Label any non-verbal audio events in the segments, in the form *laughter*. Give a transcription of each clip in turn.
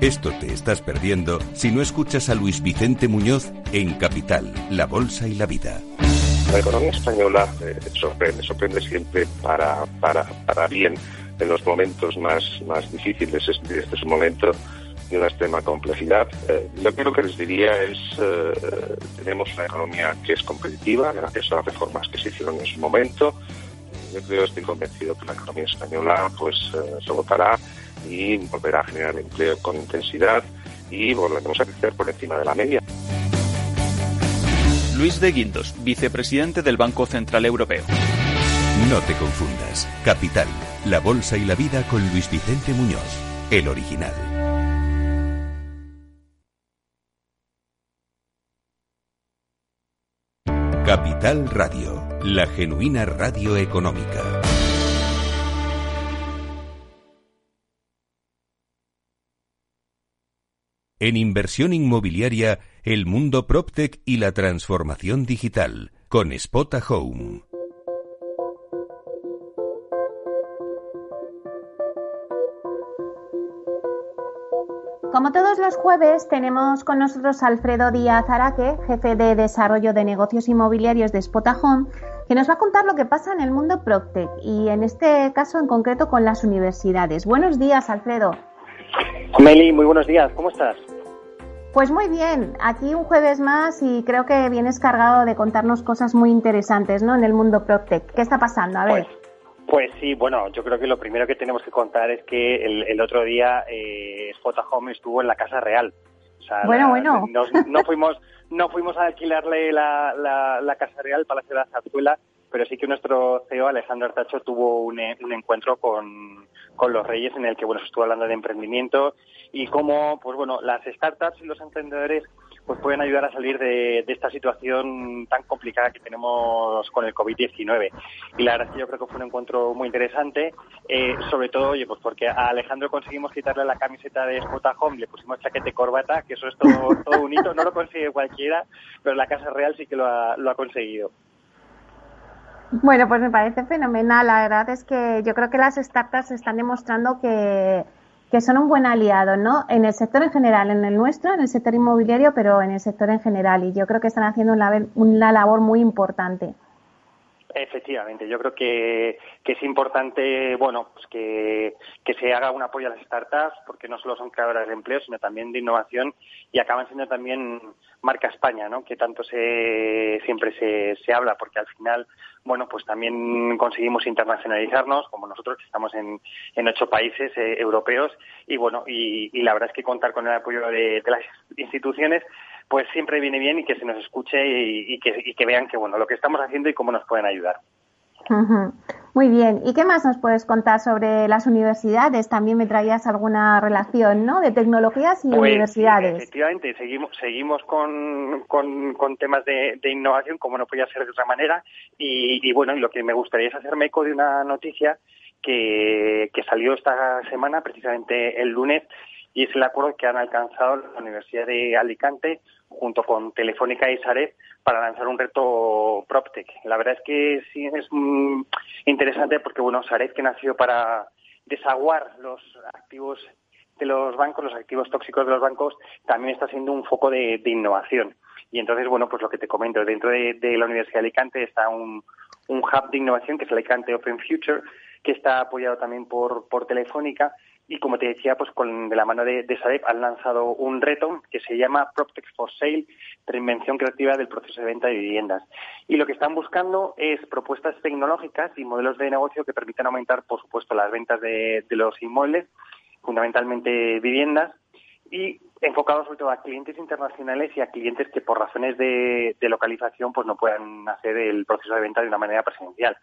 Esto te estás perdiendo si no escuchas a Luis Vicente Muñoz en Capital, La Bolsa y la Vida. La economía española eh, sorprende, sorprende siempre para, para, para bien en los momentos más, más difíciles. Este, este es un momento de una extrema complejidad. Eh, lo que, lo que les diría es, eh, tenemos una economía que es competitiva gracias a las reformas que se hicieron en su momento. Yo creo, estoy convencido que la economía española pues se votará y volverá a generar empleo con intensidad y volveremos a crecer por encima de la media. Luis de Guindos, vicepresidente del Banco Central Europeo. No te confundas. Capital, la bolsa y la vida con Luis Vicente Muñoz, el original. Capital Radio, la genuina radio económica. En inversión inmobiliaria, el mundo PropTech y la transformación digital, con Spota Home. Como todos los jueves, tenemos con nosotros Alfredo Díaz Araque, jefe de desarrollo de negocios inmobiliarios de Spota Home, que nos va a contar lo que pasa en el mundo PropTech y en este caso en concreto con las universidades. Buenos días, Alfredo. Meli, muy buenos días, ¿cómo estás? Pues muy bien, aquí un jueves más y creo que vienes cargado de contarnos cosas muy interesantes, ¿no? En el mundo PropTech. ¿Qué está pasando? A ver. Pues, pues sí, bueno, yo creo que lo primero que tenemos que contar es que el, otro día eh, Home estuvo en la Casa Real. bueno, bueno. no fuimos no fuimos a alquilarle la, la, Casa Real, Palacio de la Zarzuela, pero sí que nuestro CEO, Alejandro Artacho, tuvo un, un encuentro con, con los Reyes en el que bueno, se estuvo hablando de emprendimiento y cómo pues bueno, las startups y los emprendedores pues pueden ayudar a salir de, esta situación tan complicada que tenemos con el COVID-19. Y la verdad es que yo creo que fue un encuentro muy interesante, eh, sobre todo, oye, pues porque a Alejandro conseguimos quitarle la camiseta de Spota Home, le pusimos chaquete corbata, que eso es todo, todo un hito, no lo consigue cualquiera, pero la Casa Real sí que lo ha, lo ha conseguido. Bueno, pues me parece fenomenal. La verdad es que yo creo que las startups están demostrando que, son un buen aliado, ¿no? En el sector en general, en el nuestro, en el sector inmobiliario, pero en el sector en general. Y yo creo que están haciendo una, una labor muy importante. Efectivamente, yo creo que, que es importante, bueno, pues que, que, se haga un apoyo a las startups, porque no solo son creadoras de empleo, sino también de innovación y acaban siendo también marca España, ¿no? Que tanto se, siempre se, se habla, porque al final, bueno, pues también conseguimos internacionalizarnos, como nosotros que estamos en, en ocho países eh, europeos, y bueno, y, y, la verdad es que contar con el apoyo de, las instituciones pues siempre viene bien y que se nos escuche y, que, vean que bueno lo que estamos haciendo y cómo nos pueden ayudar. Muy bien. ¿Y qué más nos puedes contar sobre las universidades? También me traías alguna relación, ¿no? De tecnologías y pues, universidades. Efectivamente, seguimos, seguimos con, con, temas de, innovación, como no podía ser de otra manera. Y, y bueno, y lo que me gustaría es hacerme eco de una noticia que, que salió esta semana, precisamente el lunes, y es el acuerdo que han alcanzado la Universidad de Alicante junto con Telefónica y Sareb para lanzar un reto PropTech. La verdad es que sí es interesante porque, bueno, Sareb que nació para desaguar los activos de los bancos, los activos tóxicos de los bancos, también está siendo un foco de, innovación. Y entonces, bueno, pues lo que te comento, dentro de, la Universidad de Alicante está un, hub de innovación que es Alicante Open Future, que está apoyado también por Telefónica y como te decía, pues con de la mano de, de Sareb han lanzado un reto que se llama PropTech for Sale, reinvención creativa del proceso de venta de viviendas. Y lo que están buscando es propuestas tecnológicas y modelos de negocio que permitan aumentar, por supuesto, las ventas de, los inmuebles, fundamentalmente viviendas, y enfocados sobre todo a clientes internacionales y a clientes que por razones de, localización pues no puedan hacer el proceso de venta de una manera presencial.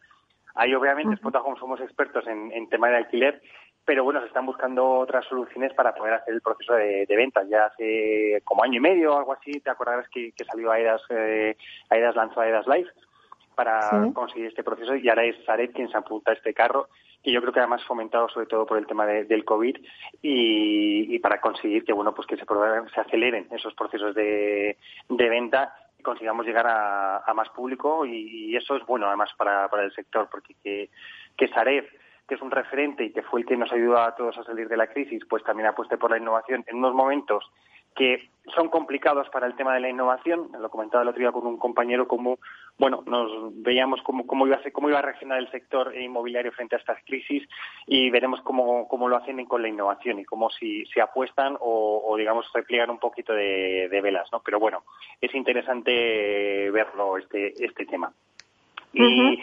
Ahí obviamente, uh somos expertos en, en tema de alquiler pero bueno, se están buscando otras soluciones para poder hacer el proceso de, de ventas. Ya hace como año y medio o algo así, te acordarás que, salió AEDAS, eh, AEDAS lanzó AEDAS Live para conseguir este proceso y ahora es Sareb quien se apunta a este carro que yo creo que además fomentado sobre todo por el tema del COVID y, para conseguir que bueno pues que se, se aceleren esos procesos de, de venta y consigamos llegar a, más público y, eso es bueno además para, para el sector porque que, que Sareb que es un referente y que fue el que nos ayudó a todos a salir de la crisis, pues también apueste por la innovación en unos momentos que son complicados para el tema de la innovación. Lo comentaba el otro día con un compañero como, bueno, nos veíamos cómo, cómo, iba, a ser, cómo iba a reaccionar el sector inmobiliario frente a estas crisis y veremos cómo, cómo lo hacen con la innovación y cómo si, si apuestan o, digamos, repliegan un poquito de, velas, ¿no? Pero bueno, es interesante verlo este, este tema. Y,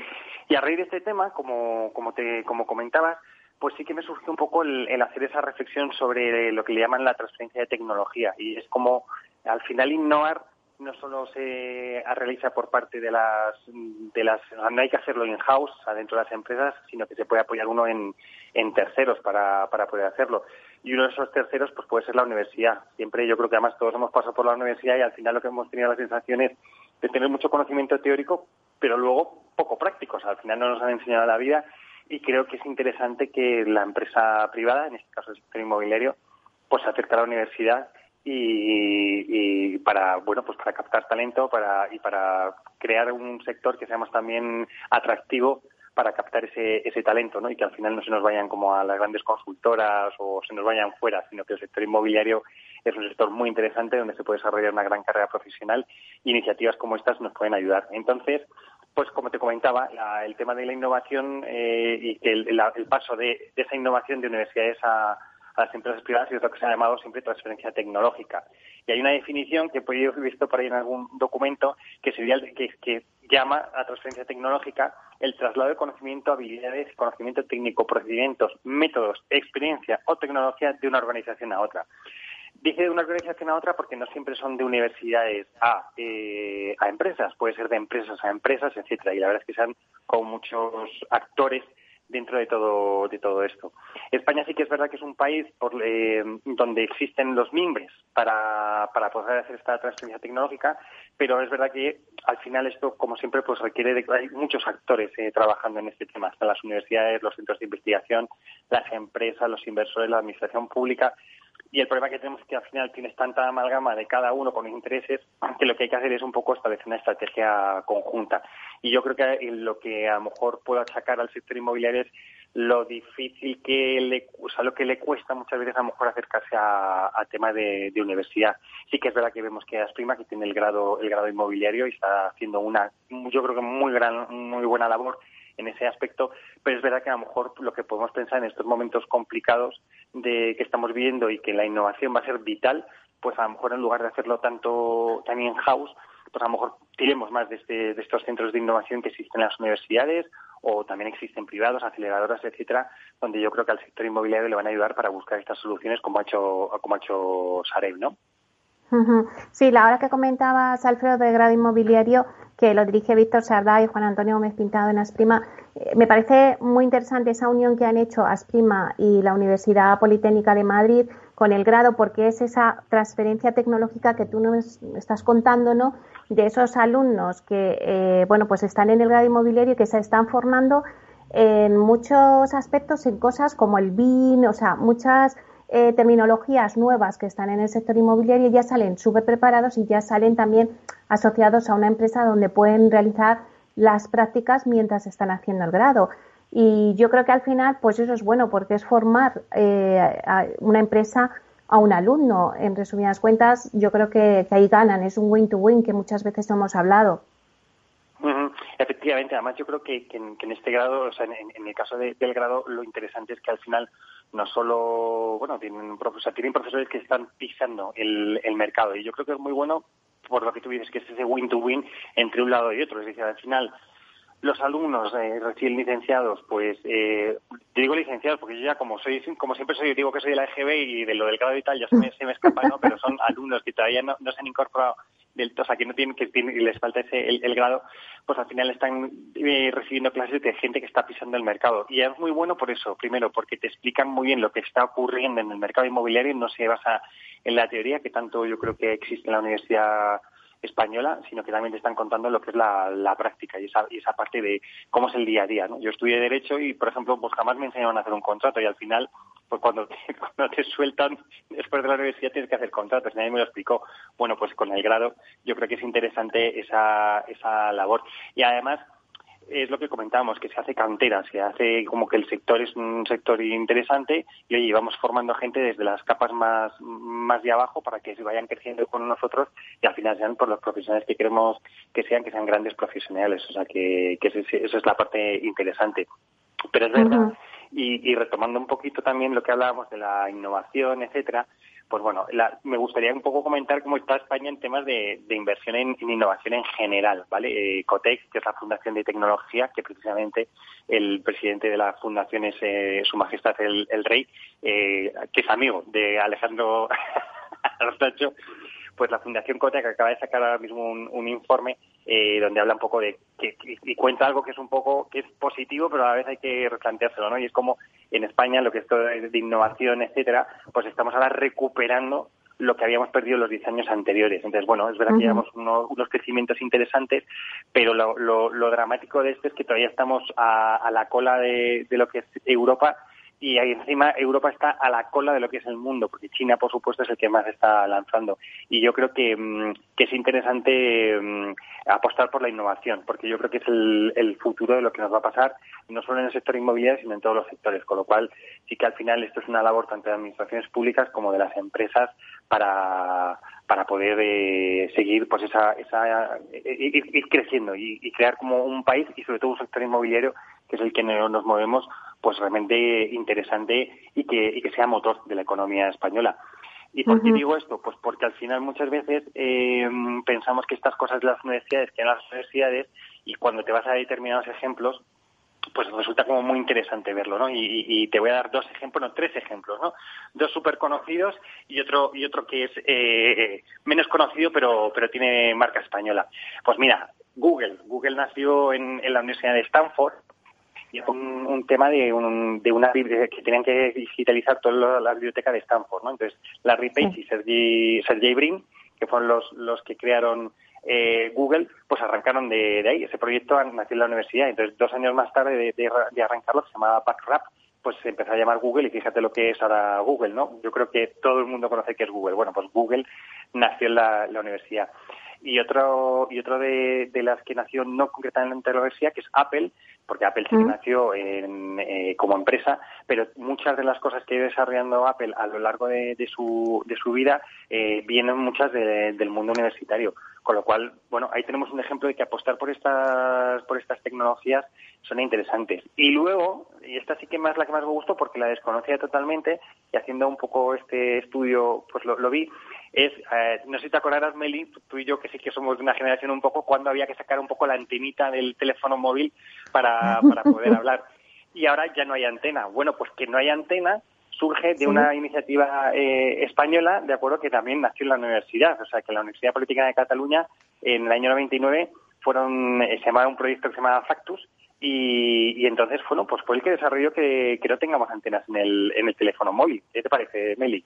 y a raíz de este tema, como, como, te, como comentabas, pues sí que me surgió un poco el, hacer esa reflexión sobre lo que le llaman la transferencia de tecnología. Y es como, al final, innovar no solo se realiza por parte de las, de las no hay que hacerlo in-house, adentro de las empresas, sino que se puede apoyar uno en, en terceros para, para poder hacerlo. Y uno de esos terceros pues puede ser la universidad. Siempre yo creo que además todos hemos pasado por la universidad y al final lo que hemos tenido la sensación es de tener mucho conocimiento teórico, pero luego poco práctico. al final no nos han enseñado la vida y creo que es interesante que la empresa privada, en este caso el sector inmobiliario, pues acerque a la universidad y, para bueno pues para captar talento para y para crear un sector que seamos también atractivo para captar ese, ese talento ¿no? y que al final no se nos vayan como a las grandes consultoras o se nos vayan fuera, sino que el sector inmobiliario es un sector muy interesante donde se puede desarrollar una gran carrera profesional y iniciativas como estas nos pueden ayudar. Entonces, pues como te comentaba, el tema de la innovación eh, y que el, paso de, esa innovación de universidades a, las empresas privadas es lo que se ha llamado siempre transferencia tecnológica. Y hay una definición que he visto por ahí en algún documento que sería que, que llama a transferencia tecnológica el traslado de conocimiento, habilidades, conocimiento técnico, procedimientos, métodos, experiencia o tecnología de una organización a otra. Dice de una organización a otra porque no siempre son de universidades a, eh, a empresas, puede ser de empresas a empresas, etcétera. Y la verdad es que sean con muchos actores dentro de todo de todo esto. España sí que es verdad que es un país por, eh, donde existen los mimbres para, para poder hacer esta transferencia tecnológica, pero es verdad que al final esto, como siempre, pues requiere de que hay muchos actores eh, trabajando en este tema. Están las universidades, los centros de investigación, las empresas, los inversores, la administración pública. Y el problema que tenemos es que al final tienes tanta amalgama de cada uno con intereses que lo que hay que hacer es un poco establecer una estrategia conjunta. Y yo creo que lo que a lo mejor puedo achacar al sector inmobiliario es lo difícil que le, o sea, lo que le cuesta muchas veces a lo mejor acercarse a, temas de, universidad. Sí que es verdad que vemos que Asprima, que tiene el grado, el grado inmobiliario y está haciendo una, yo creo que muy gran, muy buena labor en ese aspecto, pero es verdad que a lo mejor lo que podemos pensar en estos momentos complicados de que estamos viviendo y que la innovación va a ser vital, pues a lo mejor en lugar de hacerlo tanto también house, pues a lo mejor tiremos más de, este, de estos centros de innovación que existen en las universidades o también existen privados, aceleradoras, etcétera, donde yo creo que al sector inmobiliario le van a ayudar para buscar estas soluciones como ha hecho, como ha hecho Sareb, ¿no? Sí, la hora que comentabas, Alfredo, de grado inmobiliario, que lo dirige Víctor Sardá y Juan Antonio Gómez Pintado en Asprima, eh, me parece muy interesante esa unión que han hecho Asprima y la Universidad Politécnica de Madrid con el grado, porque es esa transferencia tecnológica que tú nos estás contando, ¿no? De esos alumnos que, eh, bueno, pues están en el grado inmobiliario y que se están formando en muchos aspectos, en cosas como el BIN, o sea, muchas eh, terminologías nuevas que están en el sector inmobiliario ya salen súper preparados y ya salen también asociados a una empresa donde pueden realizar las prácticas mientras están haciendo el grado. Y yo creo que al final, pues eso es bueno porque es formar eh, a una empresa a un alumno. En resumidas cuentas, yo creo que, ahí ganan. Es un win-to-win que muchas veces hemos hablado. Efectivamente, además yo creo que, en, este grado, o sea, en, el caso del grado, lo interesante es que al final no solo, bueno, tienen, o tienen profesores que están pisando el, el mercado y yo creo que es muy bueno por lo que tú dices, que es ese win-to-win entre un lado y otro. Es decir, al final, los alumnos eh, recién licenciados, pues, eh, digo licenciados porque yo ya como soy, como siempre soy, digo que soy de la EGB y de lo del grado y tal, ya se me, se me escapa, ¿no? Pero son *laughs* alumnos que todavía no, no se han incorporado del o sea, que no tienen que y les falta ese el, grado, pues al final están eh, recibiendo clases de gente que está pisando el mercado. Y es muy bueno por eso, primero, porque te explican muy bien lo que está ocurriendo en el mercado inmobiliario y no se basa en la teoría que tanto yo creo que existe en la universidad española, sino que también te están contando lo que es la, la práctica y esa, y esa parte de cómo es el día a día. ¿no? Yo estudié Derecho y, por ejemplo, pues jamás me enseñaron a hacer un contrato y al final, pues cuando te, *laughs* cuando te sueltan después de la universidad tienes que hacer contratos. Nadie me lo explicó. Bueno, pues con el grado yo creo que es interesante esa, esa labor. Y además, es lo que comentábamos, que se hace cantera, se hace como que el sector es un sector interesante y oye, vamos formando gente desde las capas más, más de abajo para que se vayan creciendo con nosotros y al final sean por los profesionales que queremos que sean, que sean grandes profesionales. O sea, que, que eso es la parte interesante. Pero es verdad, y, y retomando un poquito también lo que hablábamos de la innovación, etcétera, pues bueno, me gustaría un poco comentar cómo está España en temas de, inversión en, innovación en general, ¿vale? Eh, Cotex, que es la Fundación de Tecnología, que precisamente el presidente de la fundación es eh, Su Majestad el, Rey, eh, que es amigo de Alejandro *laughs* pues la Fundación Cotex acaba de sacar ahora mismo un, informe donde habla un poco de que, y cuenta algo que es un poco que es positivo pero a la vez hay que replanteárselo no y es como en España, lo que es todo de innovación, etcétera, pues estamos ahora recuperando lo que habíamos perdido los 10 años anteriores. Entonces, bueno, es verdad que llevamos unos crecimientos interesantes, pero lo, dramático de esto es que todavía estamos a, la cola de, lo que es Europa y ahí encima Europa está a la cola de lo que es el mundo, porque China, por supuesto, es el que más está lanzando. Y yo creo que, mm, es interesante mm, apostar por la innovación, porque yo creo que es el, futuro de lo que nos va a pasar, no solo en el sector inmobiliario, sino en todos los sectores. Con lo cual, sí que al final esto es una labor tanto de administraciones públicas como de las empresas para, para poder eh, seguir pues esa, esa ir, creciendo y, y, crear como un país y sobre todo un sector inmobiliario que es el que nos movemos pues realmente interesante y que, y que sea motor de la economía española. ¿Y por qué digo esto? Pues porque al final muchas veces eh, pensamos que estas cosas de las universidades, que en las universidades, y cuando te vas a determinados ejemplos, pues resulta como muy interesante verlo, ¿no? Y, te voy a dar dos ejemplos, no, tres ejemplos, ¿no? Dos súper conocidos y otro, y otro que es eh, menos conocido, pero, pero tiene marca española. Pues mira, Google. Google nació en, en la Universidad de Stanford, y un, un tema de, un, de una que tenían que digitalizar toda la, biblioteca de Stanford, ¿no? Entonces, Larry Page y Sergey, Sergey Brin, que fueron los, los que crearon eh, Google, pues arrancaron de, ahí. Ese proyecto nació en la universidad. Entonces, dos años más tarde de, de, arrancarlo, se llamaba Backrap, pues se empezó a llamar Google y fíjate lo que es ahora Google, ¿no? Yo creo que todo el mundo conoce que es Google. Bueno, pues Google nació en la, la universidad y otro y otro de, de, las que nació no concretamente en la universidad que es Apple porque Apple sí nació en, eh, como empresa pero muchas de las cosas que ha ido desarrollando Apple a lo largo de, de su, de su vida eh, vienen muchas del mundo universitario. Con lo cual bueno ahí tenemos un ejemplo de que apostar por estas por estas tecnologías son interesantes. Y luego y esta sí que más la que más me gustó porque la desconocía totalmente y haciendo un poco este estudio pues lo, lo vi es, eh, no sé si te acordarás, Meli, tú y yo que sí que somos de una generación un poco, cuando había que sacar un poco la antenita del teléfono móvil para, *laughs* para poder hablar. Y ahora ya no hay antena. Bueno, pues que no hay antena surge de una iniciativa eh, española, de acuerdo, que también nació en la universidad. O sea, que la Universidad Política de Cataluña, en el año 99, fueron, eh, se llamaba un proyecto que se llamaba Factus, y, entonces, bueno, pues fue el que desarrolló que, que no tengamos antenas en el, en el teléfono móvil. ¿Qué te parece, Meli?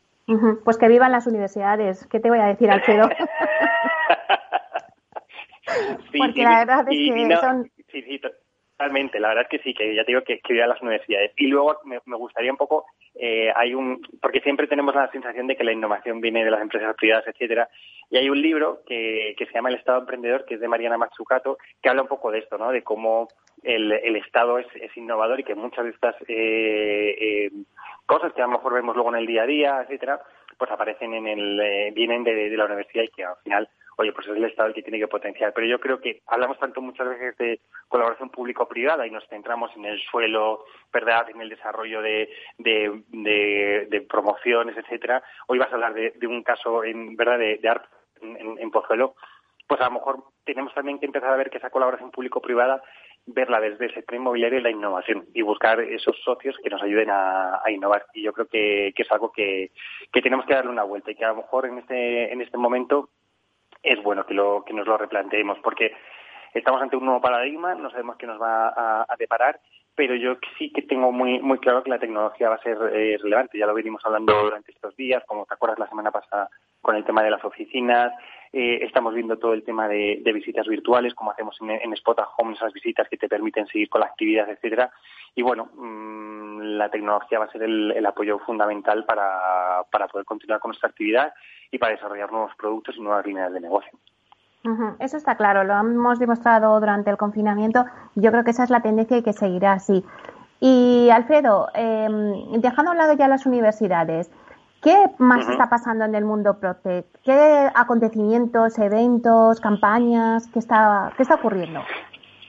Pues que vivan las universidades. ¿Qué te voy a decir, Alfredo? *laughs* *laughs* sí, Porque la verdad es que son... Sí, sí, totalmente. La verdad es que sí, que ya te digo que, que vivan las universidades. Y luego me, gustaría un poco eh, hay un porque siempre tenemos la sensación de que la innovación viene de las empresas privadas, etcétera, y hay un libro que, que se llama El Estado Emprendedor, que es de Mariana Matsukato, que habla un poco de esto, ¿no? De cómo el, el Estado es, es innovador y que muchas de estas eh, eh, cosas que a lo mejor vemos luego en el día a día, etcétera, pues aparecen en el eh, vienen de, de la universidad y que al final oye, pues es el Estado el que tiene que potenciar. Pero yo creo que hablamos tanto muchas veces de colaboración público-privada y nos centramos en el suelo, ¿verdad?, en el desarrollo de, de, promociones, etcétera. Hoy vas a hablar de, un caso, en verdad, de, de arte en, en Pozuelo. Pues a lo mejor tenemos también que empezar a ver que esa colaboración público-privada verla desde el sector inmobiliario y la innovación y buscar esos socios que nos ayuden a, innovar. Y yo creo que, que es algo que, que, tenemos que darle una vuelta y que a lo mejor en este, en este momento es bueno que, lo, que nos lo replanteemos, porque estamos ante un nuevo paradigma, no sabemos qué nos va a, deparar, pero yo sí que tengo muy muy claro que la tecnología va a ser eh, relevante. Ya lo venimos hablando durante estos días, como te acuerdas la semana pasada con el tema de las oficinas. Eh, estamos viendo todo el tema de, visitas virtuales, como hacemos en, en Spot Home, esas visitas que te permiten seguir con la actividad, etcétera. Y bueno, mmm, la tecnología va a ser el, apoyo fundamental para poder continuar con nuestra actividad y para desarrollar nuevos productos y nuevas líneas de negocio. Eso está claro, lo hemos demostrado durante el confinamiento. Yo creo que esa es la tendencia y que seguirá así. Y Alfredo, em, dejando a un lado ya las universidades, ¿qué más está pasando en el mundo Protect? ¿Qué acontecimientos, eventos, campañas, qué está, qué está ocurriendo?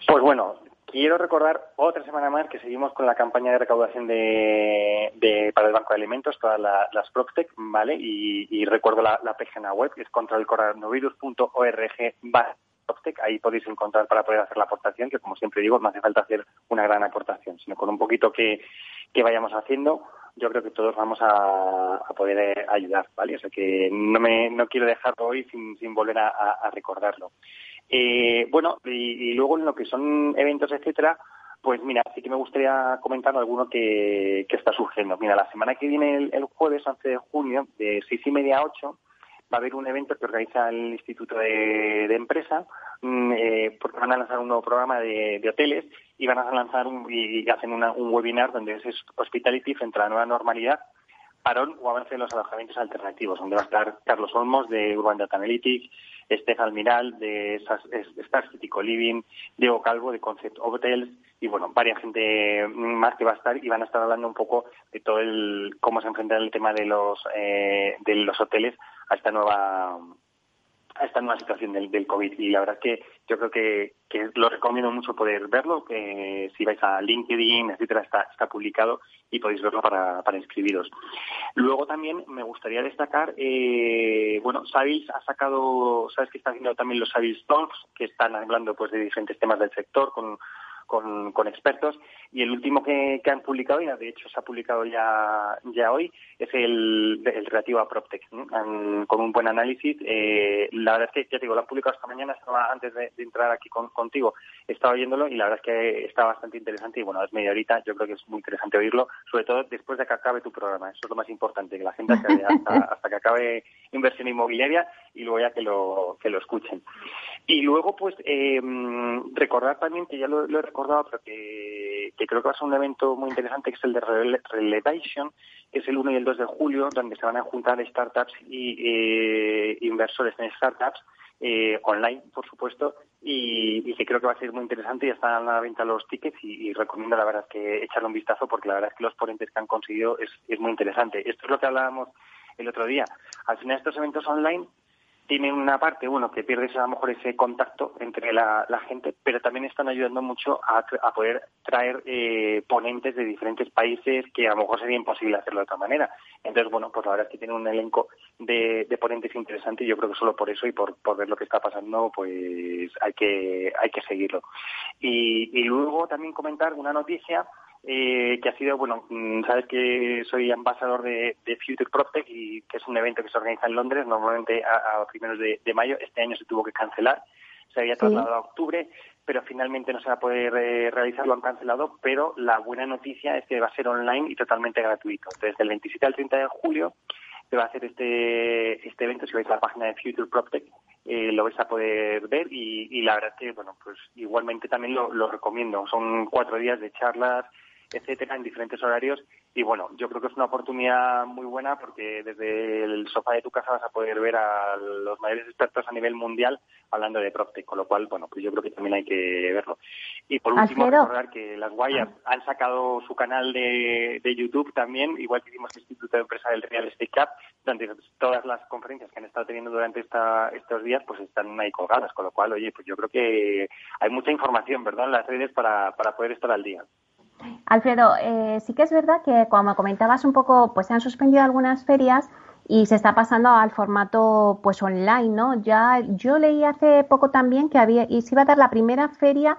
Pues bueno, quiero recordar otra semana más que seguimos con la campaña de recaudación de, para el Banco de Alimentos, todas las Protect, ¿vale? Y, recuerdo la, página web, que es contralcoronavirus.org ahí podéis encontrar para poder hacer la aportación, que como siempre digo, no hace falta hacer una gran aportación, sino con un poquito que, vayamos haciendo, yo creo que todos vamos a, poder eh, ayudar, ¿vale? O sea que no me no quiero dejarlo hoy sin, sin volver a, recordarlo. Eh, bueno, y, luego en lo que son eventos, etcétera, pues mira, sí que me gustaría comentar alguno que, está surgiendo. Mira, la semana que viene, el, jueves 11 de junio, de seis y media a 8, va a haber un evento que organiza el Instituto de, Empresa, mm, eh, porque van a lanzar un nuevo programa de, hoteles y van a lanzar un, y hacen un webinar donde es Hospitality frente a la nueva normalidad, parón o avance de los alojamientos alternativos, donde va a estar Carlos Olmos de Urban Data Analytics, Estefan Miral de Star City Co-Living, Diego Calvo de Concept Hotels y bueno, varias gente más que va a estar y van a estar hablando un poco de todo el cómo se enfrenta el tema de los eh, de los hoteles a esta nueva a esta nueva situación del, del COVID. Y la verdad es que yo creo que, que lo recomiendo mucho poder verlo, que si vais a LinkedIn, etcétera, está, está publicado y podéis verlo para, para inscribiros. Luego también me gustaría destacar, eh, bueno, Savils ha sacado, sabes que está haciendo también los Savils Talks, que están hablando pues de diferentes temas del sector con con, con expertos y el último que, que, han publicado, y de hecho se ha publicado ya, ya hoy, es el, el relativo a PropTech, con un buen análisis. Eh, la verdad es que, ya te digo, lo han publicado esta mañana, estaba antes de, entrar aquí con, contigo, estaba oyéndolo y la verdad es que está bastante interesante y bueno, es media horita, yo creo que es muy interesante oírlo, sobre todo después de que acabe tu programa, eso es lo más importante, que la gente *laughs* hasta, hasta que acabe inversión inmobiliaria y luego ya que lo, que lo escuchen. Y luego, pues, eh, recordar también, que ya lo, he recordado, pero que, creo que va a ser un evento muy interesante, que es el de Relevation, que es el 1 y el 2 de julio, donde se van a juntar startups y eh, inversores en startups, eh, online, por supuesto, y, que creo que va a ser muy interesante. Ya están a la venta los tickets y, recomiendo, la verdad, que echarle un vistazo, porque la verdad es que los ponentes que han conseguido es, es muy interesante. Esto es lo que hablábamos el otro día. Al final, estos eventos online tienen una parte, bueno, que pierdes a lo mejor ese contacto entre la, gente, pero también están ayudando mucho a, poder traer eh, ponentes de diferentes países que a lo mejor sería imposible hacerlo de otra manera. Entonces, bueno, pues la verdad es que tienen un elenco de, ponentes interesante y yo creo que solo por eso y por, por ver lo que está pasando, pues hay que, hay que seguirlo. Y, y luego también comentar una noticia eh, que ha sido, bueno, mm, sabes que soy ambasador de, Future PropTech y que es un evento que se organiza en Londres normalmente a, primeros de, mayo. Este año se tuvo que cancelar, se había trasladado a octubre, pero finalmente no se va a poder eh, realizar, lo han cancelado, pero la buena noticia es que va a ser online y totalmente gratuito. Entonces, del 27 al 30 de julio se va a hacer este, este evento. Si vais a la página de Future PropTech, eh, lo vais a poder ver y, la verdad es que, bueno, pues igualmente también lo, lo recomiendo. Son cuatro días de charlas, etcétera, en diferentes horarios. Y bueno, yo creo que es una oportunidad muy buena porque desde el sofá de tu casa vas a poder ver a los mayores expertos a nivel mundial hablando de PropTech, con lo cual, bueno, pues yo creo que también hay que verlo. Y por último, recordar que las Guayas han sacado su canal de, de YouTube también, igual que hicimos el Instituto de Empresa del Real Estate Cup, donde todas las conferencias que han estado teniendo durante esta, estos días pues están ahí colgadas, con lo cual, oye, pues yo creo que hay mucha información, ¿verdad?, en las redes para, para poder estar al día. Alfredo, eh, sí que es verdad que como comentabas un poco, pues se han suspendido algunas ferias y se está pasando al formato pues online, ¿no? Ya yo leí hace poco también que había y se iba a dar la primera feria,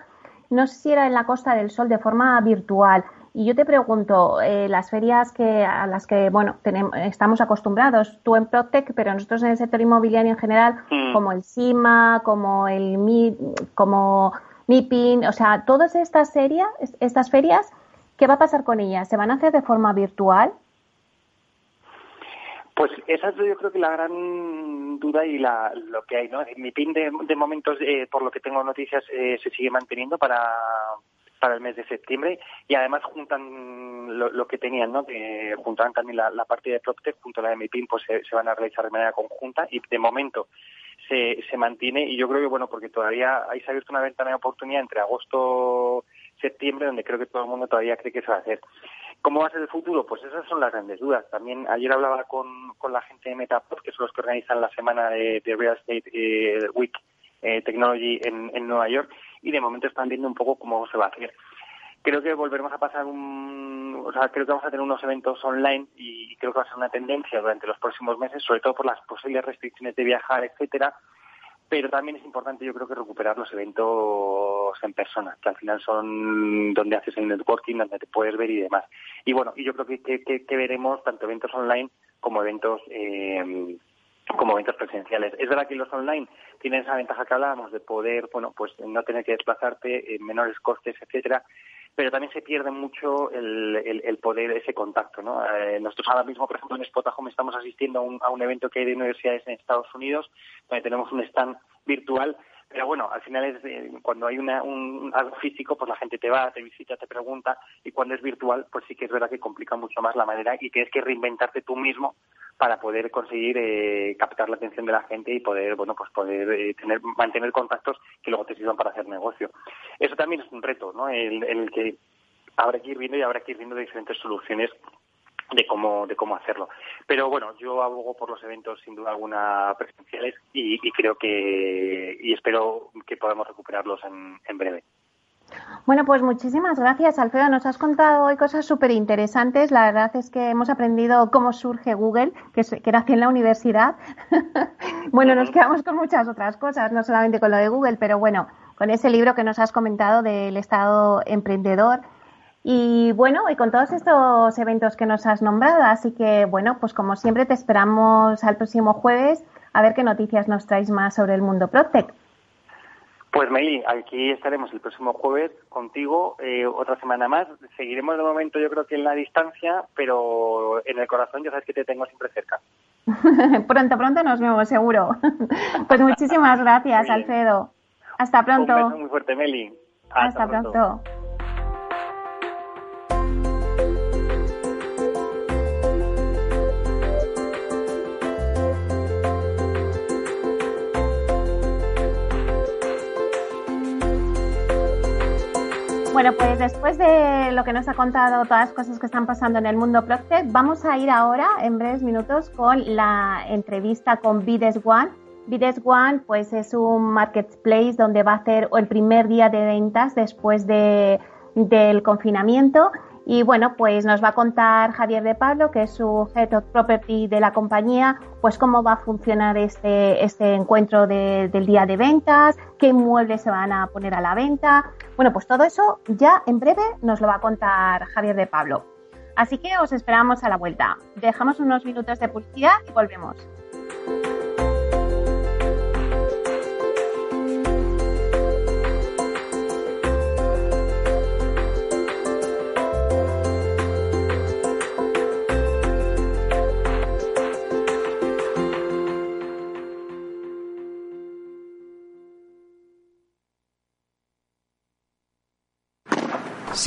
no sé si era en la Costa del Sol de forma virtual. Y yo te pregunto, eh, las ferias que a las que bueno tenemos, estamos acostumbrados, tú en Protec, pero nosotros en el sector inmobiliario en general, mm. como el SIMA, como el MI, como MIPIN, o sea, todas estas ferias, estas ferias, ¿qué va a pasar con ellas? ¿Se van a hacer de forma virtual? Pues esa es yo creo que la gran duda y la, lo que hay, ¿no? MIPIN de, de momentos, eh, por lo que tengo noticias, eh, se sigue manteniendo para, para el mes de septiembre y además juntan lo, que tenían, ¿no? Que juntaban también la, parte de PropTech junto a la de MIPIN, pues se, se, van a realizar de manera conjunta y de momento se, se mantiene y yo creo que, bueno, porque todavía ahí se ha abierto una ventana de oportunidad entre agosto septiembre donde creo que todo el mundo todavía cree que se va a hacer. ¿Cómo va a ser el futuro? Pues esas son las grandes dudas. También ayer hablaba con, con la gente de Metapod, que son los que organizan la semana de, Real Estate eh, Week eh, Technology en, en Nueva York, y de momento están viendo un poco cómo se va a hacer creo que volveremos a pasar un, o sea, creo que vamos a tener unos eventos online y creo que va a ser una tendencia durante los próximos meses, sobre todo por las posibles restricciones de viajar, etcétera. Pero también es importante, yo creo que recuperar los eventos en persona, que al final son donde haces el networking, donde te puedes ver y demás. Y bueno, y yo creo que, que, veremos tanto eventos online como eventos eh, como eventos presenciales. Es verdad que los online tienen esa ventaja que hablábamos de poder, bueno, pues no tener que desplazarte, en menores costes, etcétera, pero también se pierde mucho el, el, poder, ese contacto. ¿no? Eh, nosotros ahora mismo, por ejemplo, en Spotahome estamos asistiendo a un, a un evento que hay de universidades en Estados Unidos, donde tenemos un stand virtual pero bueno, al final es eh, cuando hay una, un, algo físico, pues la gente te va, te visita, te pregunta, y cuando es virtual, pues sí que es verdad que complica mucho más la manera y tienes que reinventarte tú mismo para poder conseguir eh, captar la atención de la gente y poder, bueno, pues poder eh, tener, mantener contactos que luego te sirvan para hacer negocio. Eso también es un reto, ¿no? El, el que habrá que ir viendo y habrá que ir viendo diferentes soluciones de cómo de cómo hacerlo. Pero bueno, yo abogo por los eventos sin duda alguna presenciales y, creo que y espero que podamos recuperarlos en, en breve. Bueno, pues muchísimas gracias, Alfredo. Nos has contado hoy cosas súper interesantes. La verdad es que hemos aprendido cómo surge Google, que, aquí en la universidad. *laughs* bueno, nos quedamos con muchas otras cosas, no solamente con lo de Google, pero bueno, con ese libro que nos has comentado del Estado emprendedor y bueno, y con todos estos eventos que nos has nombrado, así que bueno, pues como siempre te esperamos al próximo jueves a ver qué noticias nos traes más sobre el mundo PropTech. Pues Meli, aquí estaremos el próximo jueves contigo, eh, otra semana más. Seguiremos de momento yo creo que en la distancia, pero en el corazón ya sabes que te tengo siempre cerca. *laughs* pronto, pronto nos vemos, seguro. *laughs* pues muchísimas gracias, Alfredo. Hasta pronto. Un beso muy fuerte, Meli. Hasta, pronto. Bueno, pues después de lo que nos ha contado, todas las cosas que están pasando en el mundo PropTech, vamos a ir ahora, en breves minutos, con la entrevista con Bides One. Bides One, pues es un marketplace donde va a hacer el primer día de ventas después de, del confinamiento y bueno, pues nos va a contar Javier de Pablo, que es su Head of Property de la compañía, pues cómo va a funcionar este, este encuentro del día de ventas, qué muebles se van a poner a la venta. Bueno, pues todo eso ya en breve nos lo va a contar Javier de Pablo. Así que os esperamos a la vuelta. Dejamos unos minutos de publicidad y volvemos.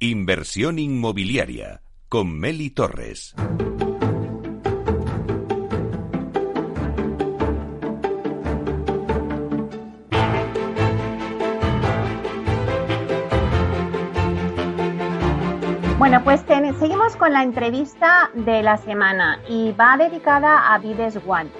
Inversión inmobiliaria con Meli Torres. Bueno, pues seguimos con la entrevista de la semana y va dedicada a Vides One.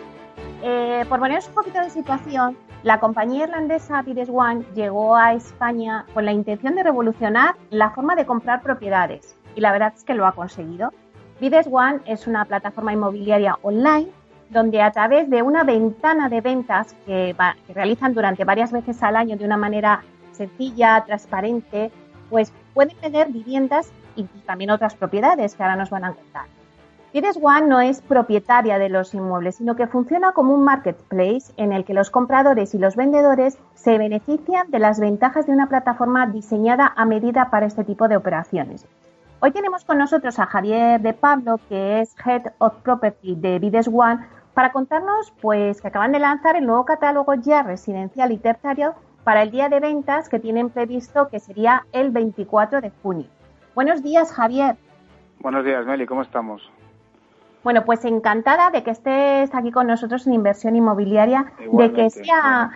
Eh, por poneros un poquito de situación, la compañía irlandesa Vides One llegó a España con la intención de revolucionar la forma de comprar propiedades y la verdad es que lo ha conseguido. Vides One es una plataforma inmobiliaria online donde a través de una ventana de ventas que, realizan durante varias veces al año de una manera sencilla, transparente, pues pueden tener viviendas y también otras propiedades que ahora nos van a contar. Fides One no es propietaria de los inmuebles, sino que funciona como un marketplace en el que los compradores y los vendedores se benefician de las ventajas de una plataforma diseñada a medida para este tipo de operaciones. Hoy tenemos con nosotros a Javier de Pablo, que es Head of Property de Vides One, para contarnos pues que acaban de lanzar el nuevo catálogo ya residencial y terciario para el día de ventas que tienen previsto que sería el 24 de junio. Buenos días, Javier. Buenos días, Meli, ¿cómo estamos? Bueno, pues encantada de que estés aquí con nosotros en inversión inmobiliaria, de que sea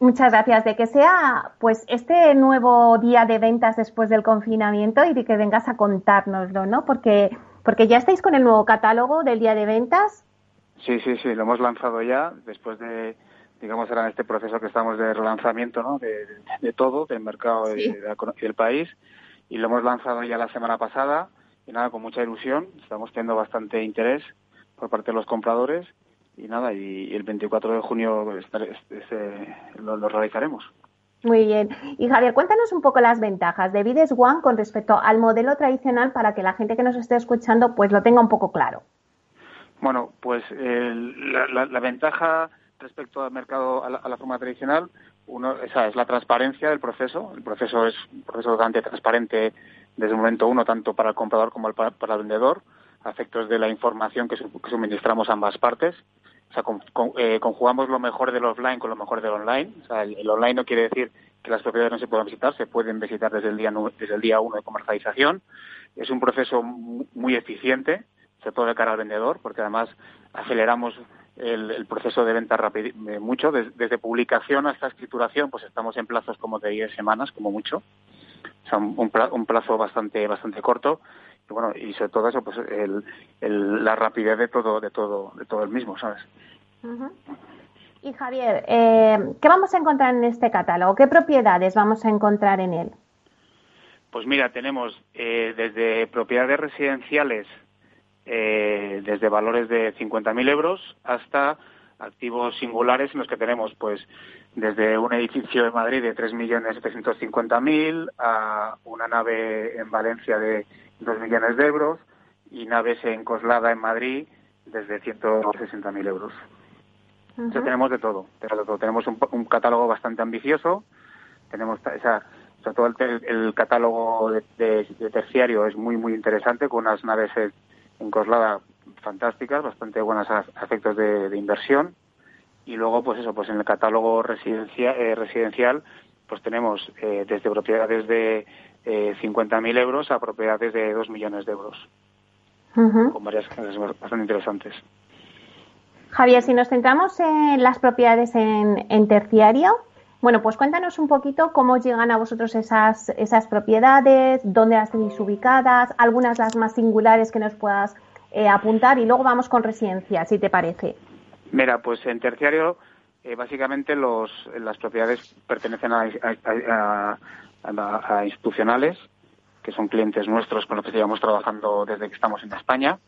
Muchas gracias. De que sea pues este nuevo día de ventas después del confinamiento y de que vengas a contárnoslo, ¿no? Porque, porque ya estáis con el nuevo catálogo del día de ventas. Sí, sí, sí, lo hemos lanzado ya después de, digamos, era en este proceso que estamos de relanzamiento, ¿no? De, todo, del mercado y del país y lo hemos lanzado ya la semana pasada y nada, con mucha ilusión, estamos teniendo bastante interés por parte de los compradores y nada, y, el 24 de junio este, lo, realizaremos. Muy bien. Y Javier, cuéntanos un poco las ventajas de Vides One con respecto al modelo tradicional para que la gente que nos esté escuchando pues lo tenga un poco claro. Bueno, pues la, ventaja respecto al mercado, a la forma tradicional, uno, esa es la transparencia del proceso. El proceso es un proceso bastante transparente desde el momento uno, tanto para el comprador como para, el vendedor, a efectos de la información que, suministramos a ambas partes. O sea, eh, conjugamos lo mejor del offline con lo mejor del online. O sea, el, online no quiere decir que las propiedades no se puedan visitar, se pueden visitar desde el día, desde el día uno de comercialización. Es un proceso muy eficiente, sobre todo de cara al vendedor, porque además aceleramos el, proceso de venta rápido eh, mucho, desde, publicación hasta escrituración, pues estamos en plazos como de 10 semanas, como mucho, o sea, un, plazo bastante bastante corto. Y bueno y sobre todo eso pues la rapidez de todo de todo de todo el mismo sabes y Javier eh, qué vamos a encontrar en este catálogo qué propiedades vamos a encontrar en él pues mira tenemos eh, desde propiedades residenciales eh, desde valores de 50.000 euros hasta activos singulares en los que tenemos pues desde un edificio en Madrid de 3.750.000 a una nave en Valencia de 2 millones de euros y naves en Coslada en Madrid desde 160.000 euros. tenemos de todo, tenemos un, catálogo bastante ambicioso, tenemos esa, todo el, catálogo de, terciario es muy muy interesante con unas naves en Coslada fantásticas, bastante buenas a, efectos de, inversión. Y luego, pues eso, pues en el catálogo eh, residencial, pues tenemos eh, desde propiedades de eh, 50.000 euros a propiedades de 2 millones de euros. Con varias cosas bastante interesantes. Javier, si nos centramos en las propiedades en, en, terciario, bueno, pues cuéntanos un poquito cómo llegan a vosotros esas, esas propiedades, dónde las tenéis ubicadas, algunas las más singulares que nos puedas eh, apuntar y luego vamos con residencia, si te parece. Mira, pues en terciario eh, básicamente los, las propiedades pertenecen a, institucionales, que son clientes nuestros con los que llevamos trabajando desde que estamos en España.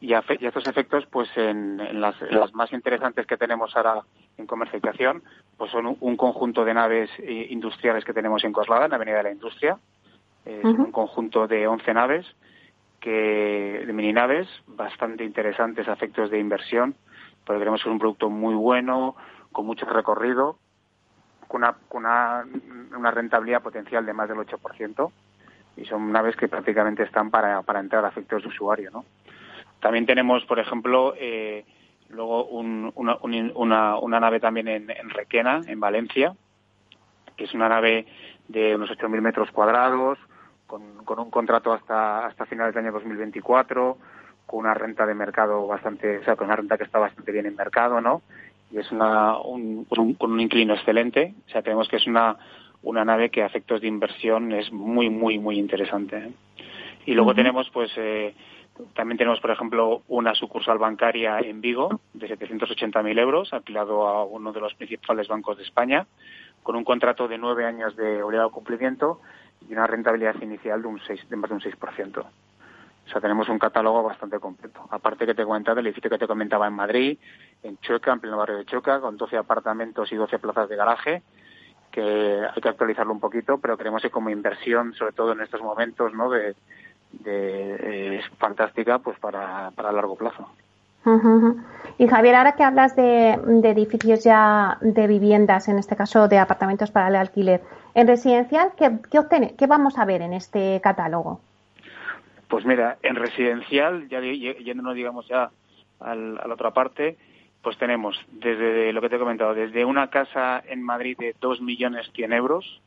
Y a, estos efectos, pues en, las, más interesantes que tenemos ahora en comercialización, pues son un, conjunto de naves eh, industriales que tenemos en Coslada, en la Avenida de la Industria. Es un conjunto de 11 naves que de mini naves bastante interesantes a efectos de inversión, porque queremos un producto muy bueno, con mucho recorrido, con una, una, rentabilidad potencial de más del 8%. y son naves que prácticamente están para, para entrar a efectos de usuario, ¿no? También tenemos, por ejemplo, eh, luego una, una, nave también en, Requena, en Valencia, que es una nave de unos 8.000 metros cuadrados, con, con, un contrato hasta, hasta finales del año 2024, con una renta de mercado bastante, o sea, con una renta que está bastante bien en mercado, ¿no? Y es una, un, con un inclino excelente, o sea, creemos que es una, una nave que a efectos de inversión es muy, muy, muy interesante. ¿eh? Y luego tenemos, pues, eh, también tenemos, por ejemplo, una sucursal bancaria en Vigo de 780.000 euros, alquilado a uno de los principales bancos de España, con un contrato de nueve años de obligado cumplimiento y una rentabilidad inicial de, un 6, de más de un 6%. O sea, tenemos un catálogo bastante completo. Aparte que te comentaba del edificio que te comentaba en Madrid, en Chueca, en pleno barrio de Chueca, con 12 apartamentos y 12 plazas de garaje, que hay que actualizarlo un poquito, pero creemos que como inversión, sobre todo en estos momentos, ¿no? De, es fantástica, pues para, para largo plazo. Y Javier, ahora que hablas de, edificios ya de viviendas, en este caso de apartamentos para el alquiler, en residencial, ¿qué, qué, qué vamos a ver en este catálogo? Pues mira, en residencial, ya yéndonos, digamos, ya a la otra parte, pues tenemos desde lo que te he comentado, desde una casa en Madrid de 2 millones 100 euros,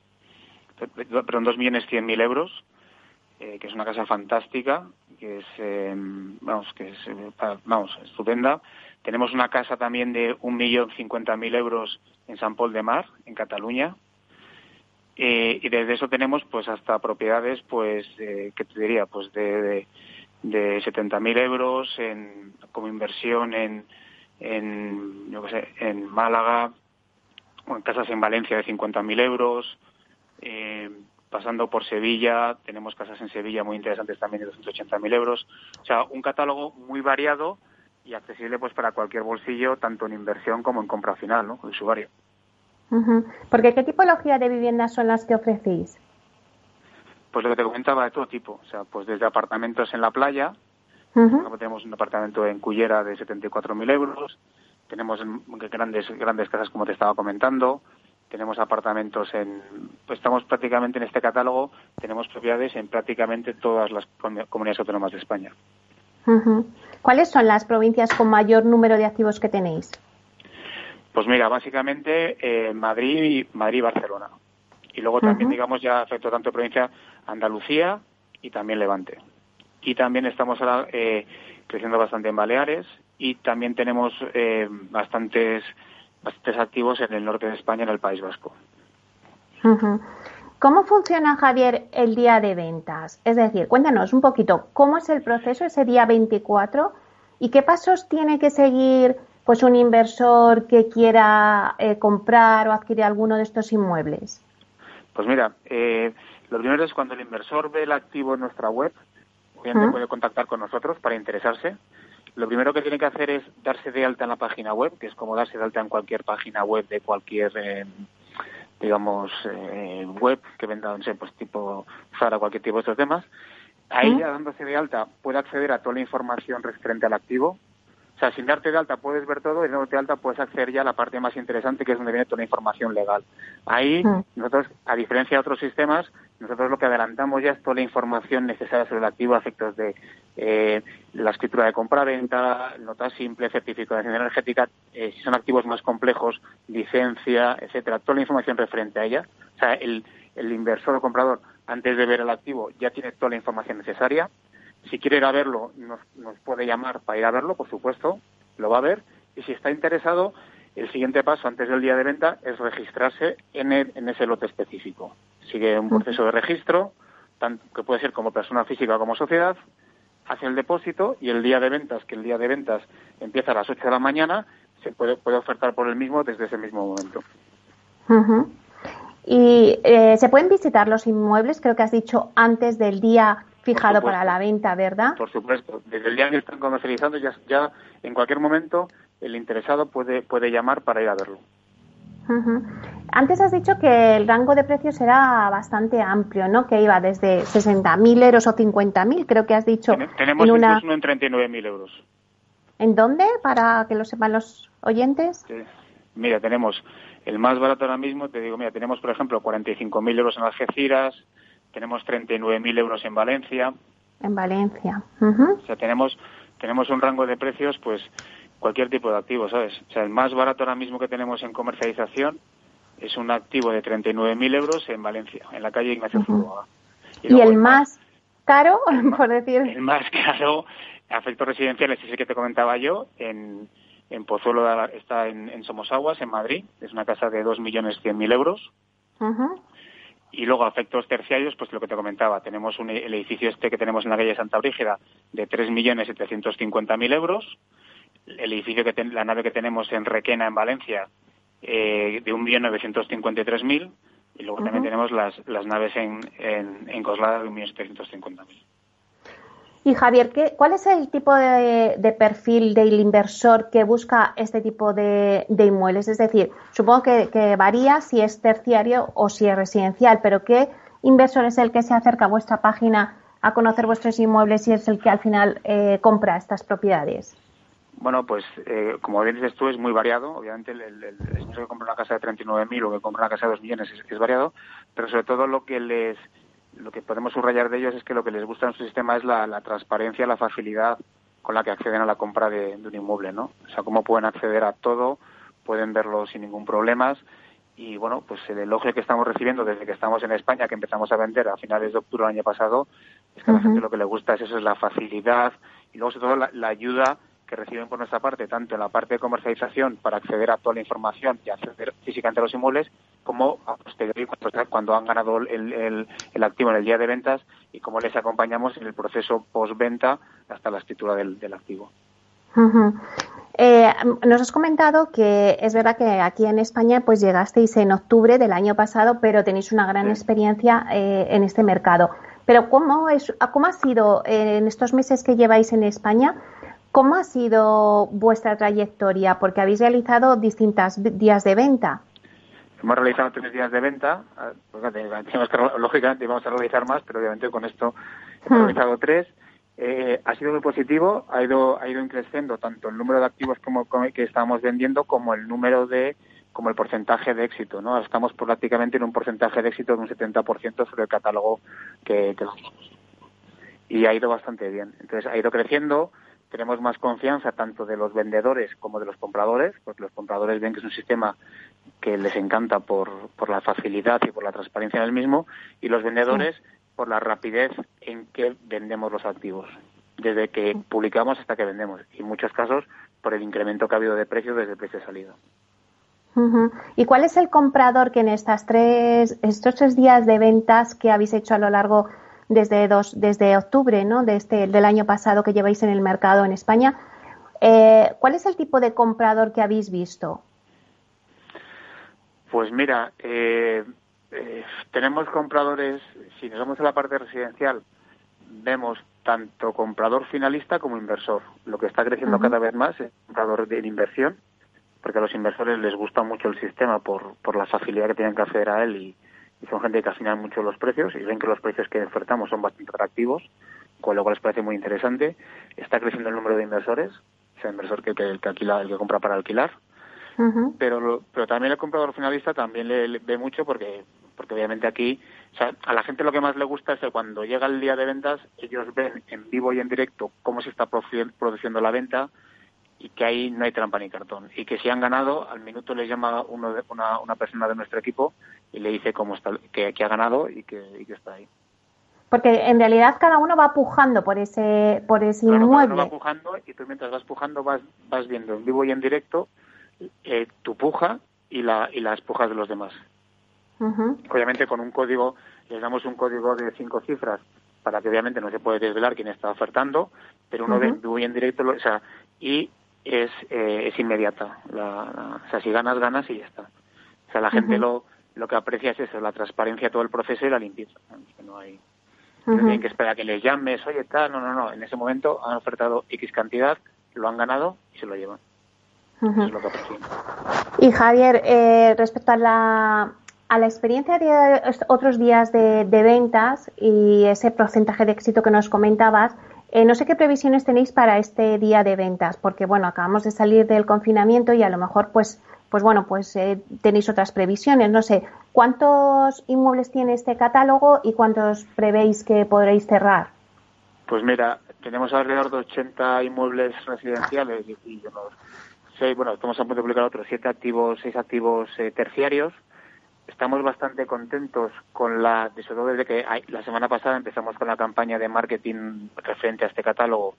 perdón, 2 millones 100 mil euros, eh, que es una casa fantástica, que es, em, vamos, que es, eh, vamos, estupenda. Tenemos una casa también de un millón cincuenta mil euros en San Pol de Mar, en Cataluña. Eh, y desde eso tenemos pues hasta propiedades, pues, eh, ¿qué te diría? Pues de, de, de 70.000 euros en, como inversión en, en, yo qué sé, en Málaga, o en casas en Valencia de 50.000 euros, eh, pasando por Sevilla, tenemos casas en Sevilla muy interesantes también de 280.000 euros. O sea, un catálogo muy variado y accesible pues para cualquier bolsillo, tanto en inversión como en compra final, ¿no? El usuario. Porque ¿qué tipología de viviendas son las que ofrecéis? Pues lo que te comentaba de todo tipo, o sea, pues desde apartamentos en la playa, tenemos un apartamento en Cullera de 74.000 euros. Tenemos grandes, grandes casas, como te estaba comentando. Tenemos apartamentos en. Pues estamos prácticamente en este catálogo, tenemos propiedades en prácticamente todas las comunidades autónomas de España. ¿Cuáles son las provincias con mayor número de activos que tenéis? Pues mira, básicamente eh, Madrid, Madrid y Barcelona. Y luego también, digamos, ya afectó tanto provincia Andalucía y también Levante y también estamos ahora eh, creciendo bastante en Baleares y también tenemos eh, bastantes, bastantes activos en el norte de España, en el País Vasco. ¿Cómo funciona, Javier, el día de ventas? Es decir, cuéntanos un poquito, ¿cómo es el proceso ese día 24 y qué pasos tiene que seguir pues un inversor que quiera eh, comprar o adquirir alguno de estos inmuebles? Pues mira, lo primero es cuando el inversor ve el activo en nuestra web, puede contactar con nosotros para interesarse. Lo primero que tiene que hacer es darse de alta en la página web, que es como darse de alta en cualquier página web de cualquier, eh, digamos, eh, web que venda, no sé, pues tipo Zara, cualquier tipo de estos temas. Ahí ya dándose de alta puede acceder a toda la información referente al activo, o sea, sin darte de alta puedes ver todo y dándote de alta puedes acceder ya a la parte más interesante que es donde viene toda la información legal. Ahí, mm. nosotros, a diferencia de otros sistemas, nosotros lo que adelantamos ya es toda la información necesaria sobre el activo a efectos de eh, la escritura de compra-venta, nota simple, certificación energética, eh, si son activos más complejos, licencia, etcétera, toda la información referente a ella. O sea, el, el inversor o comprador, antes de ver el activo, ya tiene toda la información necesaria si quiere ir a verlo, nos, puede llamar para ir a verlo, por supuesto, lo va a ver. Y si está interesado, el siguiente paso antes del día de venta es registrarse en, en ese lote específico. Sigue un proceso de registro, tanto, que puede ser como persona física como sociedad, hace el depósito y el día de ventas, que el día de ventas empieza a las 8 de la mañana, se puede, puede ofertar por el mismo desde ese mismo momento. Y eh, se pueden visitar los inmuebles, creo que has dicho, antes del día fijado para la venta, ¿verdad? Por supuesto. Desde el día que están comercializando, ya, ya en cualquier momento el interesado puede, puede llamar para ir a verlo. Antes has dicho que el rango de precios era bastante amplio, ¿no? Que iba desde 60.000 euros o 50.000, creo que has dicho. tenemos en una... uno en 39.000 euros. ¿En dónde? Para que lo sepan los oyentes. Mira, tenemos el más barato ahora mismo, te digo, mira, tenemos por ejemplo 45.000 euros en Algeciras, tenemos 39.000 euros en Valencia. En Valencia. O sea, tenemos, tenemos un rango de precios, pues cualquier tipo de activo, ¿sabes? O sea, el más barato ahora mismo que tenemos en comercialización es un activo de 39.000 euros en Valencia, en la calle Ignacio uh ¿Y, el más caro, *laughs* por decir? El más caro, afectos residenciales, ese que te comentaba yo, en, en Pozuelo está en, en, Somosaguas, en Madrid, es una casa de 2.100.000 euros. Y luego afectos terciarios, pues lo que te comentaba, tenemos un, el edificio este que tenemos en la calle Santa Brígida de 3.750.000 euros, el edificio que la nave que tenemos en Requena, en Valencia, eh, de 1.953.000 y luego también tenemos las, las naves en, en, en Coslada de 1.750.000. Y Javier, ¿qué, ¿cuál es el tipo de, perfil del inversor que busca este tipo de, inmuebles? Es decir, supongo que, varía si es terciario o si es residencial, pero ¿qué inversor es el que se acerca a vuestra página a conocer vuestros inmuebles y es el que al final eh, compra estas propiedades? Bueno, pues eh, como bien dices tú, es muy variado. Obviamente, el, el, señor que compra una casa de 39.000 o que compra una casa de 2 millones es, es, variado, pero sobre todo lo que les lo que podemos subrayar de ellos es que lo que les gusta en su sistema es la, la transparencia, la facilidad con la que acceden a la compra de, de, un inmueble, ¿no? O sea, cómo pueden acceder a todo, pueden verlo sin ningún problema. Y bueno, pues el elogio que estamos recibiendo desde que estamos en España, que empezamos a vender a finales de octubre del año pasado, es que a la gente lo que le gusta es eso, es la facilidad y luego sobre todo la, la ayuda que reciben por nuestra parte, tanto en la parte de comercialización para acceder a toda la información y acceder físicamente a los inmuebles, como a posteriori cuando, han ganado el, el, activo en el día de ventas y cómo les acompañamos en el proceso postventa hasta la escritura del, del activo. Eh, nos has comentado que es verdad que aquí en España pues llegasteis en octubre del año pasado, pero tenéis una gran experiencia eh, en este mercado. Pero ¿cómo, es, ¿cómo ha sido eh, en estos meses que lleváis en España ¿Cómo ha sido vuestra trayectoria? Porque habéis realizado distintos días de venta. Hemos realizado tres días de venta. Ah, pues, lógicamente íbamos a realizar más, pero obviamente con esto hemos hmm. realizado tres. Eh, ha sido muy positivo, ha ido, ha ido creciendo tanto el número de activos como, que estamos vendiendo como el número de como el porcentaje de éxito, ¿no? Estamos prácticamente en un porcentaje de éxito de un 70% sobre el catálogo que, que y ha ido bastante bien. Entonces ha ido creciendo, tenemos más confianza tanto de los vendedores como de los compradores, porque los compradores ven que es un sistema que les encanta por, por la facilidad y por la transparencia en el mismo, y los vendedores por la rapidez en que vendemos los activos, desde que publicamos hasta que vendemos, y en muchos casos por el incremento que ha habido de precios desde el precio de salida. ¿Y cuál es el comprador que en estas tres, estos tres días de ventas que habéis hecho a lo largo desde, dos, desde octubre ¿no? de este, del año pasado que lleváis en el mercado en España. Eh, ¿Cuál es el tipo de comprador que habéis visto? Pues mira, eh, eh, tenemos compradores, si nos vamos a la parte residencial, vemos tanto comprador finalista como inversor. Lo que está creciendo cada vez más es comprador de inversión, porque a los inversores les gusta mucho el sistema por, por la facilidad que tienen que hacer a él y, y son gente que afinan mucho los precios y ven que los precios que ofertamos son bastante atractivos, con lo cual les parece muy interesante. Está creciendo el número de inversores, o sea, inversor que, que, que alquila, el que compra para alquilar. Pero, pero también el comprador finalista también le, ve mucho porque porque obviamente aquí o sea, a la gente lo que más le gusta es que cuando llega el día de ventas ellos ven en vivo y en directo cómo se está produciendo la venta y que ahí no hay trampa ni cartón. Y que si han ganado, al minuto les llama uno de, una, una persona de nuestro equipo y le dice cómo está, que, ha ganado y que, está ahí. Porque en realidad cada uno va pujando por ese, por ese inmueble. Cada va pujando y tú mientras vas pujando vas, vas viendo en vivo y en directo eh, tu puja y, la, y las pujas de los demás. Obviamente con un código, les damos un código de cinco cifras para que obviamente no se puede desvelar quién está ofertando, pero uno ve en vivo y en directo, o sea, y es, eh, es inmediata. La, o sea, si ganas, ganas y ya está. O sea, la gente lo, lo que aprecia es eso, la transparencia todo el proceso y la limpieza. Que no hay no tienen que esperar a que les llames, oye, tal, no, no, no. En ese momento han ofertado X cantidad, lo han ganado y se lo llevan. Eso es lo que aprecian. Y Javier, eh, respecto a la, a la experiencia de otros días de, de ventas y ese porcentaje de éxito que nos comentabas, eh, no sé qué previsiones tenéis para este día de ventas, porque bueno, acabamos de salir del confinamiento y a lo mejor pues pues bueno, pues eh, tenéis otras previsiones. No sé, ¿cuántos inmuebles tiene este catálogo y cuántos prevéis que podréis cerrar? Pues mira, tenemos alrededor de 80 inmuebles residenciales y, seis, bueno, estamos a punto de publicar otros siete activos, seis activos eh, terciarios. Estamos bastante contentos con la, sobre todo desde que la semana pasada empezamos con la campaña de marketing referente a este catálogo.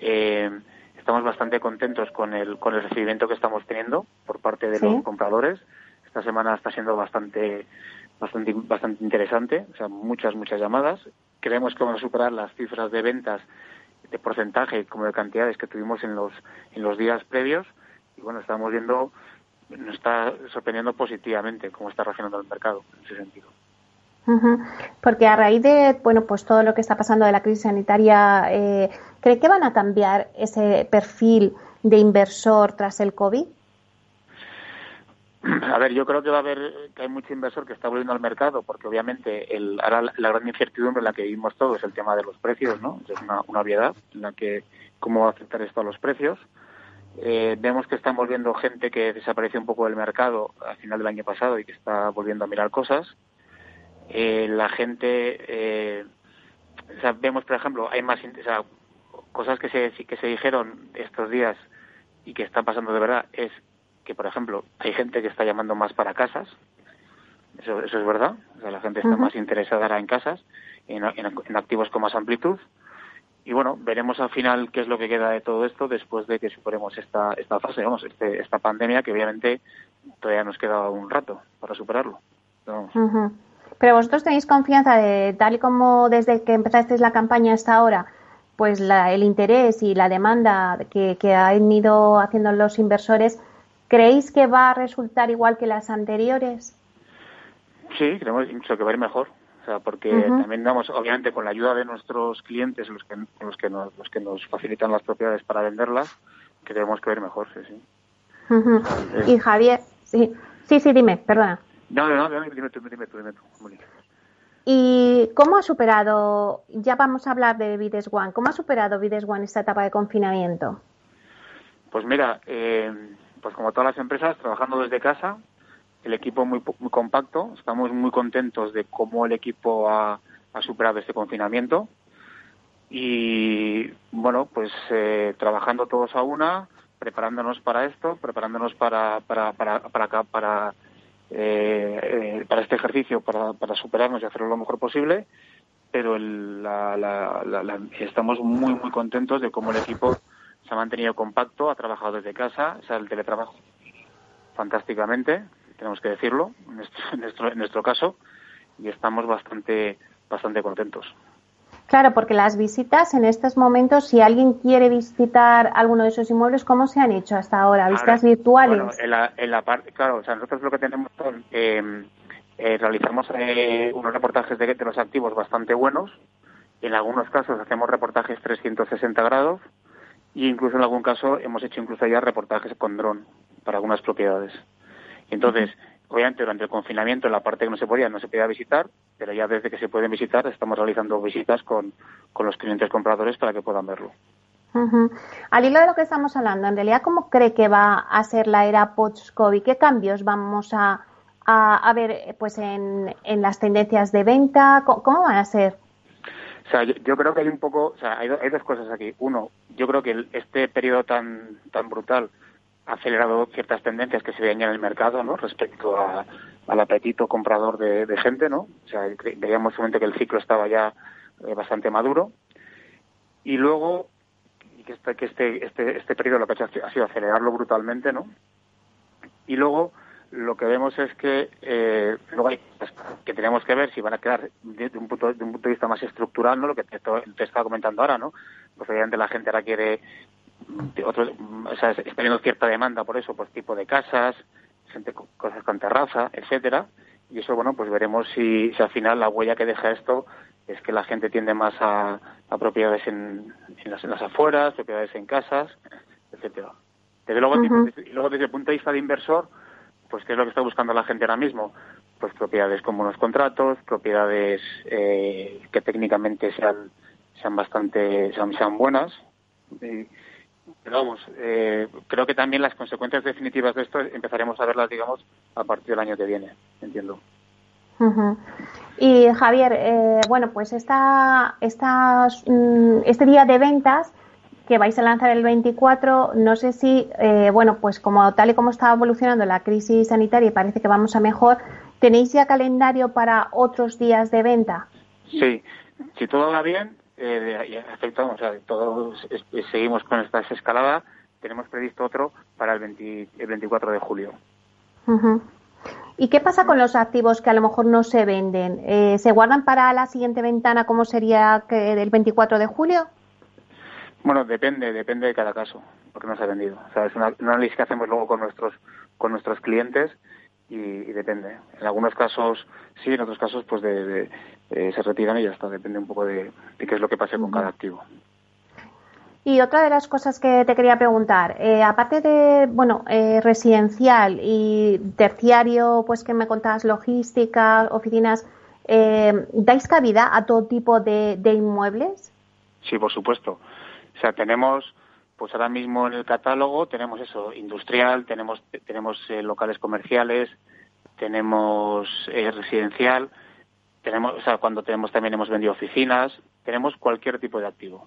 Eh, estamos bastante contentos con el, con el recibimiento que estamos teniendo por parte de los compradores. Esta semana está siendo bastante, bastante, bastante interesante, o sea, muchas, muchas llamadas. Creemos que vamos a superar las cifras de ventas de porcentaje como de cantidades que tuvimos en los, en los días previos. Y bueno, estamos viendo, nos está sorprendiendo positivamente cómo está reaccionando el mercado en ese sentido. Porque a raíz de bueno pues todo lo que está pasando de la crisis sanitaria, eh, ¿cree que van a cambiar ese perfil de inversor tras el COVID? *clears throat* A ver, yo creo que va a haber que hay mucho inversor que está volviendo al mercado, porque obviamente el, ahora la gran incertidumbre en la que vivimos todos es el tema de los precios, ¿no? Es una, una obviedad en la que cómo va a afectar esto a los precios. Eh, vemos que están volviendo gente que desapareció un poco del mercado al final del año pasado y que está volviendo a mirar cosas. Eh, la gente, eh, o sea, vemos, por ejemplo, hay más, o sea, cosas que se, que se dijeron estos días y que están pasando de verdad es que, por ejemplo, hay gente que está llamando más para casas. Eso, eso es verdad. O sea, la gente está más interesada ahora en casas, en, en, activos con más amplitud. Y bueno, veremos al final qué es lo que queda de todo esto después de que superemos esta, esta fase, vamos, este, esta pandemia que obviamente todavía nos queda un rato para superarlo. Pero vosotros tenéis confianza de, tal y como desde que empezasteis la campaña hasta ahora, pues la, el interés y la demanda que, que han ido haciendo los inversores ¿Creéis que va a resultar igual que las anteriores? Sí, creemos incluso que va a ir mejor. Sea, porque también damos, obviamente, con la ayuda de nuestros clientes, los que, los que, nos, los que nos facilitan las propiedades para venderlas, que va a ir mejor, sí, sí. Y Javier, sí, sí, sí, dime, perdona. No, no, no, dime tú, dime tú, dime tú. ¿Y cómo ha superado, ya vamos a hablar de Vides One, cómo ha superado Vides One esta etapa de confinamiento? Pues mira, eh, pues como todas las empresas, trabajando desde casa, el equipo muy, muy compacto, estamos muy contentos de cómo el equipo ha, superado este confinamiento. Y bueno, pues eh, trabajando todos a una, preparándonos para esto, preparándonos para para para para para, eh, eh, para este ejercicio, para, para superarnos y hacerlo lo mejor posible, pero estamos muy muy contentos de cómo el equipo se ha mantenido compacto, ha trabajado desde casa, o sea, el teletrabajo fantásticamente, tenemos que decirlo, en nuestro, *laughs* en nuestro, caso, y estamos bastante, bastante contentos. Claro, porque las visitas en estos momentos, si alguien quiere visitar alguno de esos inmuebles, ¿cómo se han hecho hasta ahora? ¿Visitas virtuales? Bueno, en la, en la parte, claro, o sea, nosotros lo que tenemos son, eh, eh, realizamos eh, unos reportajes de, de los activos bastante buenos. En algunos casos hacemos reportajes 360 grados, y incluso en algún caso hemos hecho incluso ya reportajes con dron para algunas propiedades. Entonces, obviamente durante el confinamiento, en la parte que no se podía, no se podía visitar, pero ya desde que se pueden visitar, estamos realizando visitas con, los clientes compradores para que puedan verlo. Al hilo de lo que estamos hablando, en realidad, ¿cómo cree que va a ser la era post-COVID? ¿Qué cambios vamos a, a, ver pues en, en, las tendencias de venta? ¿Cómo van a ser? O sea, yo, creo que hay un poco, o sea, hay, hay, dos cosas aquí. Uno, yo creo que este periodo tan tan brutal acelerado ciertas tendencias que se veían en el mercado, ¿no? Respecto al apetito comprador de, gente, ¿no? O sea, veíamos que el ciclo estaba ya eh, bastante maduro. Y luego, que este, que este, este, este periodo lo que ha hecho ha sido acelerarlo brutalmente, ¿no? Y luego, lo que vemos es que eh, luego hay que tenemos que ver si van a quedar de, un punto de un punto de vista más estructural no lo que te, estaba comentando ahora no pues obviamente la gente ahora quiere otro o sea está cierta demanda por eso pues tipo de casas gente cosas con terraza etcétera. Y eso bueno pues veremos si, si al final la huella que deja esto es que la gente tiende más a, a propiedades en, en, las, en las afueras propiedades en casas etcétera. Desde luego, desde el punto de vista de inversor pues qué es lo que está buscando la gente ahora mismo pues propiedades con buenos contratos propiedades eh, que técnicamente sean sean bastante sean, buenas Pero vamos, eh, creo que también las consecuencias definitivas de esto empezaremos a verlas, digamos, a partir del año que viene, entiendo. Y Javier, eh, bueno, pues esta, esta, mm, este día de ventas que vais a lanzar el 24, no sé si, eh, bueno, pues como tal y como está evolucionando la crisis sanitaria y parece que vamos a mejor, ¿tenéis ya calendario para otros días de venta? Sí, si todo va bien, eh, o sea, todos seguimos con esta escalada, tenemos previsto otro para el, 24 de julio. ¿Y qué pasa con los activos que a lo mejor no se venden? Eh, ¿Se guardan para la siguiente ventana como sería que el 24 de julio? Bueno, depende, depende de cada caso, porque no se ha vendido. O sea, es un análisis que hacemos luego con nuestros con nuestros clientes y, depende. En algunos casos sí, en otros casos pues de, eh, se retiran y ya está. Depende un poco de, qué es lo que pase con cada activo. Y otra de las cosas que te quería preguntar, eh, aparte de, bueno, eh, residencial y terciario, pues que me contabas logística, oficinas, ¿dais cabida a todo tipo de, inmuebles? Sí, por supuesto. O sea, tenemos, pues ahora mismo en el catálogo tenemos eso, industrial, tenemos, tenemos locales comerciales, tenemos residencial, tenemos, o sea, cuando tenemos también hemos vendido oficinas, tenemos cualquier tipo de activo.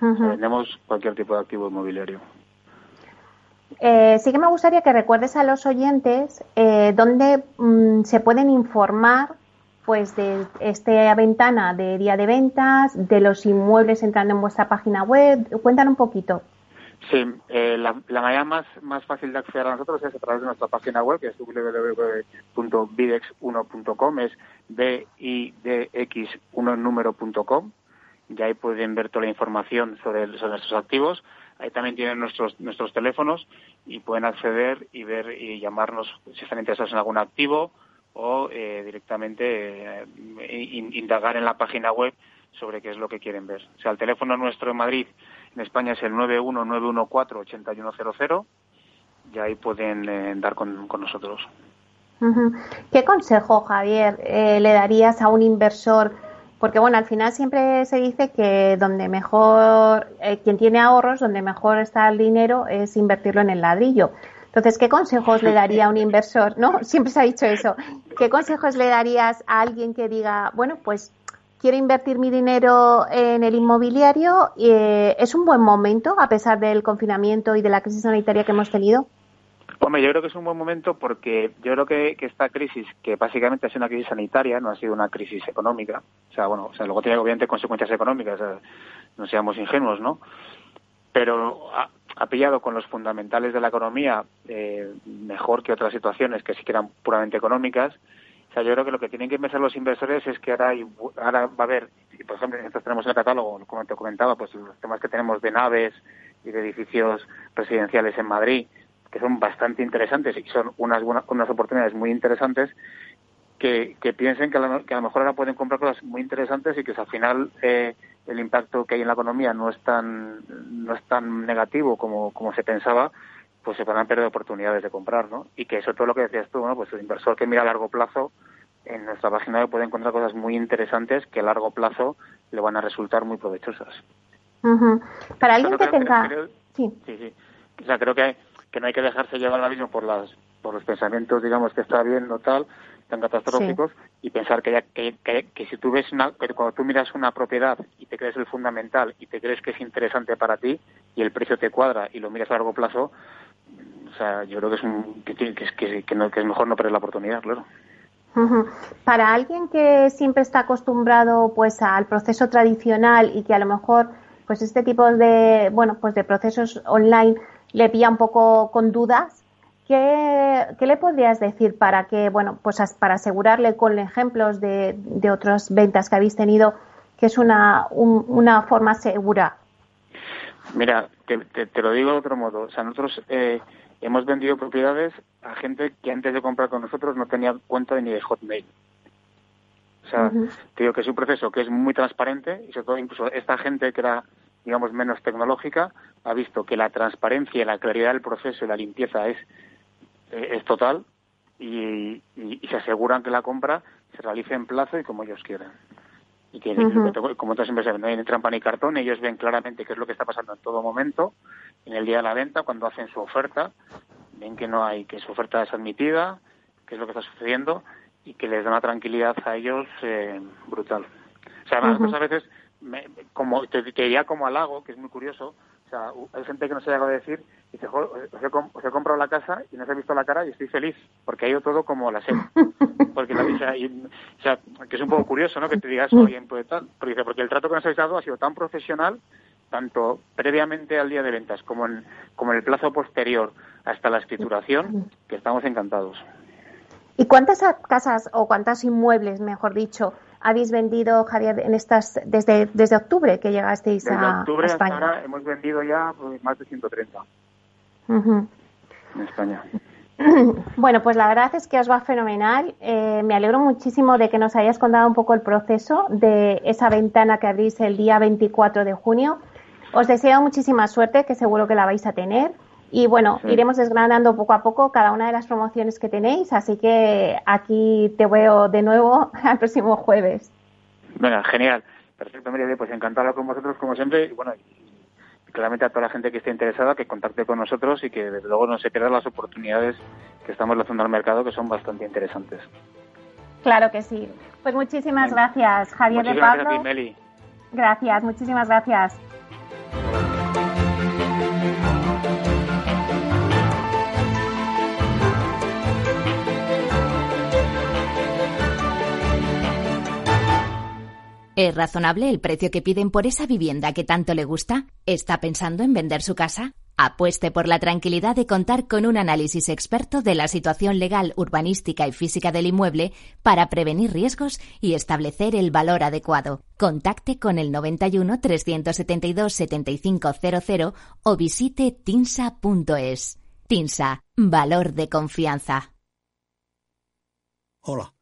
vendemos cualquier tipo de activo inmobiliario. Eh, sí que me gustaría que recuerdes a los oyentes eh, dónde mm, se pueden informar pues de esta ventana de día de ventas, de los inmuebles entrando en vuestra página web. Cuéntanos un poquito. Sí, eh, la, manera más, más fácil de acceder a nosotros es a través de nuestra página web, que es www.bidex1.com, es bidx1número.com, y ahí pueden ver toda la información sobre, nuestros activos. Ahí también tienen nuestros, nuestros teléfonos y pueden acceder y ver y llamarnos si están interesados en algún activo o eh, directamente eh, indagar en la página web sobre qué es lo que quieren ver. O sea, el teléfono nuestro en Madrid en España es el 919148100 y ahí pueden eh, dar con, nosotros. ¿Qué consejo, Javier, eh, le darías a un inversor? Porque, bueno, al final siempre se dice que donde mejor, quien tiene ahorros, donde mejor está el dinero es invertirlo en el ladrillo. Entonces, ¿qué consejos le daría a un inversor? No, siempre se ha dicho eso. ¿Qué consejos le darías a alguien que diga, bueno, pues quiero invertir mi dinero en el inmobiliario. Eh, ¿Es un buen momento a pesar del confinamiento y de la crisis sanitaria que hemos tenido? Hombre, yo creo que es un buen momento porque yo creo que, esta crisis, que básicamente ha sido una crisis sanitaria, no ha sido una crisis económica, o sea, bueno, o sea, luego tiene obviamente consecuencias económicas, no seamos ingenuos, ¿no? Pero ha, pillado con los fundamentales de la economía eh, mejor que otras situaciones que sí que eran puramente económicas. O sea, yo creo que lo que tienen que pensar los inversores es que ahora, ahora va a haber, y por ejemplo, nosotros tenemos en el catálogo, como te comentaba, pues los temas que tenemos de naves y de edificios residenciales en Madrid, que son bastante interesantes y son unas, unas oportunidades muy interesantes, que, piensen que a, lo, que a, lo, mejor ahora pueden comprar cosas muy interesantes y que al final eh, el impacto que hay en la economía no es tan, no es tan negativo como, como se pensaba pues se van perder oportunidades de comprar, ¿no? Y que eso todo lo que decías tú, ¿no? Pues el inversor que mira a largo plazo, en nuestra página web puede encontrar cosas muy interesantes que a largo plazo le van a resultar muy provechosas. Para alguien que tenga... sí. sí, sí. O sea, creo que, que no hay que dejarse llevar ahora mismo por, las, por los pensamientos, digamos, que está bien o tal, tan catastróficos, y pensar que, ya, que, que, si tú ves una, que cuando tú miras una propiedad y te crees el fundamental y te crees que es interesante para ti y el precio te cuadra y lo miras a largo plazo, o sea, yo creo que es, un, que, que, que, no, que es mejor no perder la oportunidad, claro. Para alguien que siempre está acostumbrado pues al proceso tradicional y que a lo mejor pues este tipo de bueno pues de procesos online le pilla un poco con dudas, ¿qué, qué le podrías decir para que bueno pues para asegurarle con ejemplos de, de otras ventas que habéis tenido que es una, una forma segura? Mira, te, te, lo digo de otro modo. O sea, nosotros eh, hemos vendido propiedades a gente que antes de comprar con nosotros no tenía cuenta ni de Hotmail. O sea, te digo que es un proceso que es muy transparente y sobre todo incluso esta gente que era, digamos, menos tecnológica ha visto que la transparencia, la claridad del proceso y la limpieza es, eh, es total y, y, se aseguran que la compra se realice en plazo y como ellos quieren. y que como otras empresas no hay trampa ni cartón, ellos ven claramente qué es lo que está pasando en todo momento, en el día de la venta, cuando hacen su oferta, ven que no hay, que su oferta es admitida, qué es lo que está sucediendo y que les da una tranquilidad a ellos eh, brutal. O sea, además, a veces, me, como te, te diría como halago, que es muy curioso, o sea, hay gente que no se llega a decir, dice, os he, comprado la casa y no os he visto la cara y estoy feliz, porque ha ido todo como la serie. *laughs* Porque la, o sea, que es un poco curioso, ¿no? Que te digas, oye, pues tal, porque, porque el trato que nos habéis dado ha sido tan profesional, tanto previamente al día de ventas como en, como en el plazo posterior hasta la escrituración, que estamos encantados. ¿Y cuántas casas o cuántos inmuebles, mejor dicho, habéis vendido, Javier, en estas desde, desde octubre que llegasteis a, octubre España? Hasta ahora hemos vendido ya pues, más de 130 en España. *clears throat* Bueno, pues la verdad es que os va fenomenal. Eh, me alegro muchísimo de que nos hayas contado un poco el proceso de esa ventana que abrís el día 24 de junio. Os deseo muchísima suerte, que seguro que la vais a tener. Y bueno, iremos desgranando poco a poco cada una de las promociones que tenéis, así que aquí te veo de nuevo *laughs* al próximo jueves. Venga, genial. Perfecto, Miriam, pues encantado con vosotros como siempre. Y bueno, claramente a toda la gente que esté interesada que contacte con nosotros y que desde luego no se pierdan las oportunidades que estamos lanzando al mercado que son bastante interesantes. Claro que sí. Pues muchísimas gracias, Javier de Pablo. Gracias, Meli. Gracias, muchísimas gracias. ¿Es razonable el precio que piden por esa vivienda que tanto le gusta? ¿Está pensando en vender su casa? Apueste por la tranquilidad de contar con un análisis experto de la situación legal, urbanística y física del inmueble para prevenir riesgos y establecer el valor adecuado. Contacte con el 91 372 7500 o visite tinsa.es. Tinsa, valor de confianza. Hola,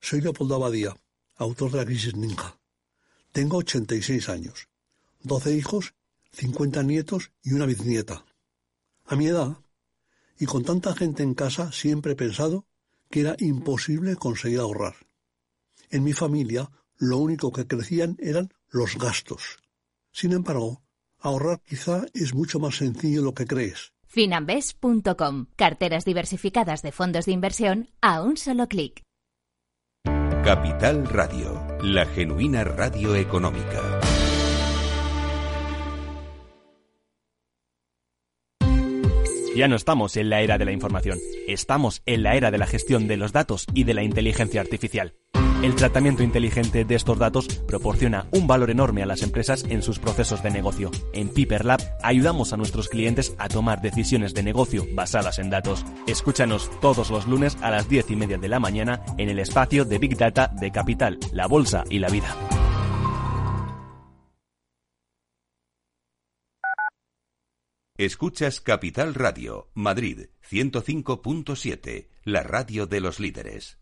soy Leopoldo Abadía, autor de la crisis Ninja. Tengo 86 años, 12 hijos, 50 nietos y una bisnieta. A mi edad, y con tanta gente en casa, siempre he pensado que era imposible conseguir ahorrar. En mi familia, lo único que crecían eran los gastos. Sin embargo, ahorrar quizá es mucho más sencillo de lo que crees. Finambes.com. Carteras diversificadas de fondos de inversión a un solo clic. Capital Radio, la genuina radio económica. Ya no estamos en la era de la información, estamos en la era de la gestión de los datos y de la inteligencia artificial. El tratamiento inteligente de estos datos proporciona un valor enorme a las empresas en sus procesos de negocio. En Piper Lab ayudamos a nuestros clientes a tomar decisiones de negocio basadas en datos. Escúchanos todos los lunes a las 10 y media de la mañana en el espacio de Big Data de Capital, la Bolsa y la Vida. Escuchas Capital Radio, Madrid 105.7, la radio de los líderes.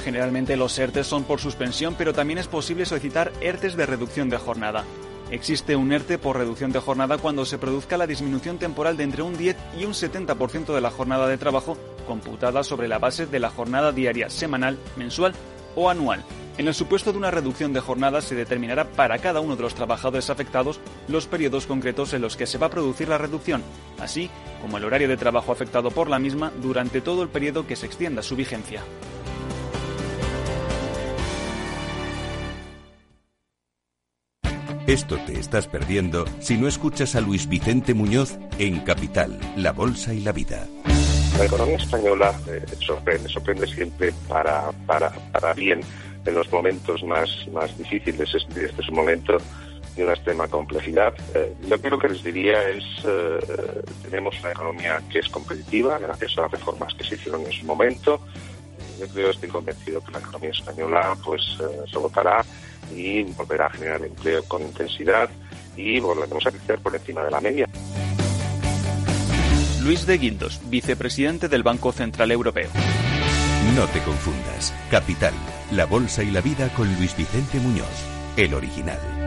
Generalmente los ERTES son por suspensión, pero también es posible solicitar ERTES de reducción de jornada. Existe un ERTE por reducción de jornada cuando se produzca la disminución temporal de entre un 10 y un 70% de la jornada de trabajo computada sobre la base de la jornada diaria, semanal, mensual o anual. En el supuesto de una reducción de jornada se determinará para cada uno de los trabajadores afectados los periodos concretos en los que se va a producir la reducción, así como el horario de trabajo afectado por la misma durante todo el periodo que se extienda su vigencia. Esto te estás perdiendo si no escuchas a Luis Vicente Muñoz en Capital, La Bolsa y la Vida. La economía española eh, sorprende, sorprende siempre para, para, para bien en los momentos más, más difíciles. Este, este es un momento de una extrema complejidad. Eh, yo que les diría es, eh, tenemos una economía que es competitiva gracias a las reformas que se hicieron en su momento. Yo creo, estoy convencido que la economía española pues se votará y volverá a generar empleo con intensidad y volveremos a crecer por encima de la media. Luis de Guindos, vicepresidente del Banco Central Europeo. No te confundas. Capital, la bolsa y la vida con Luis Vicente Muñoz, el original.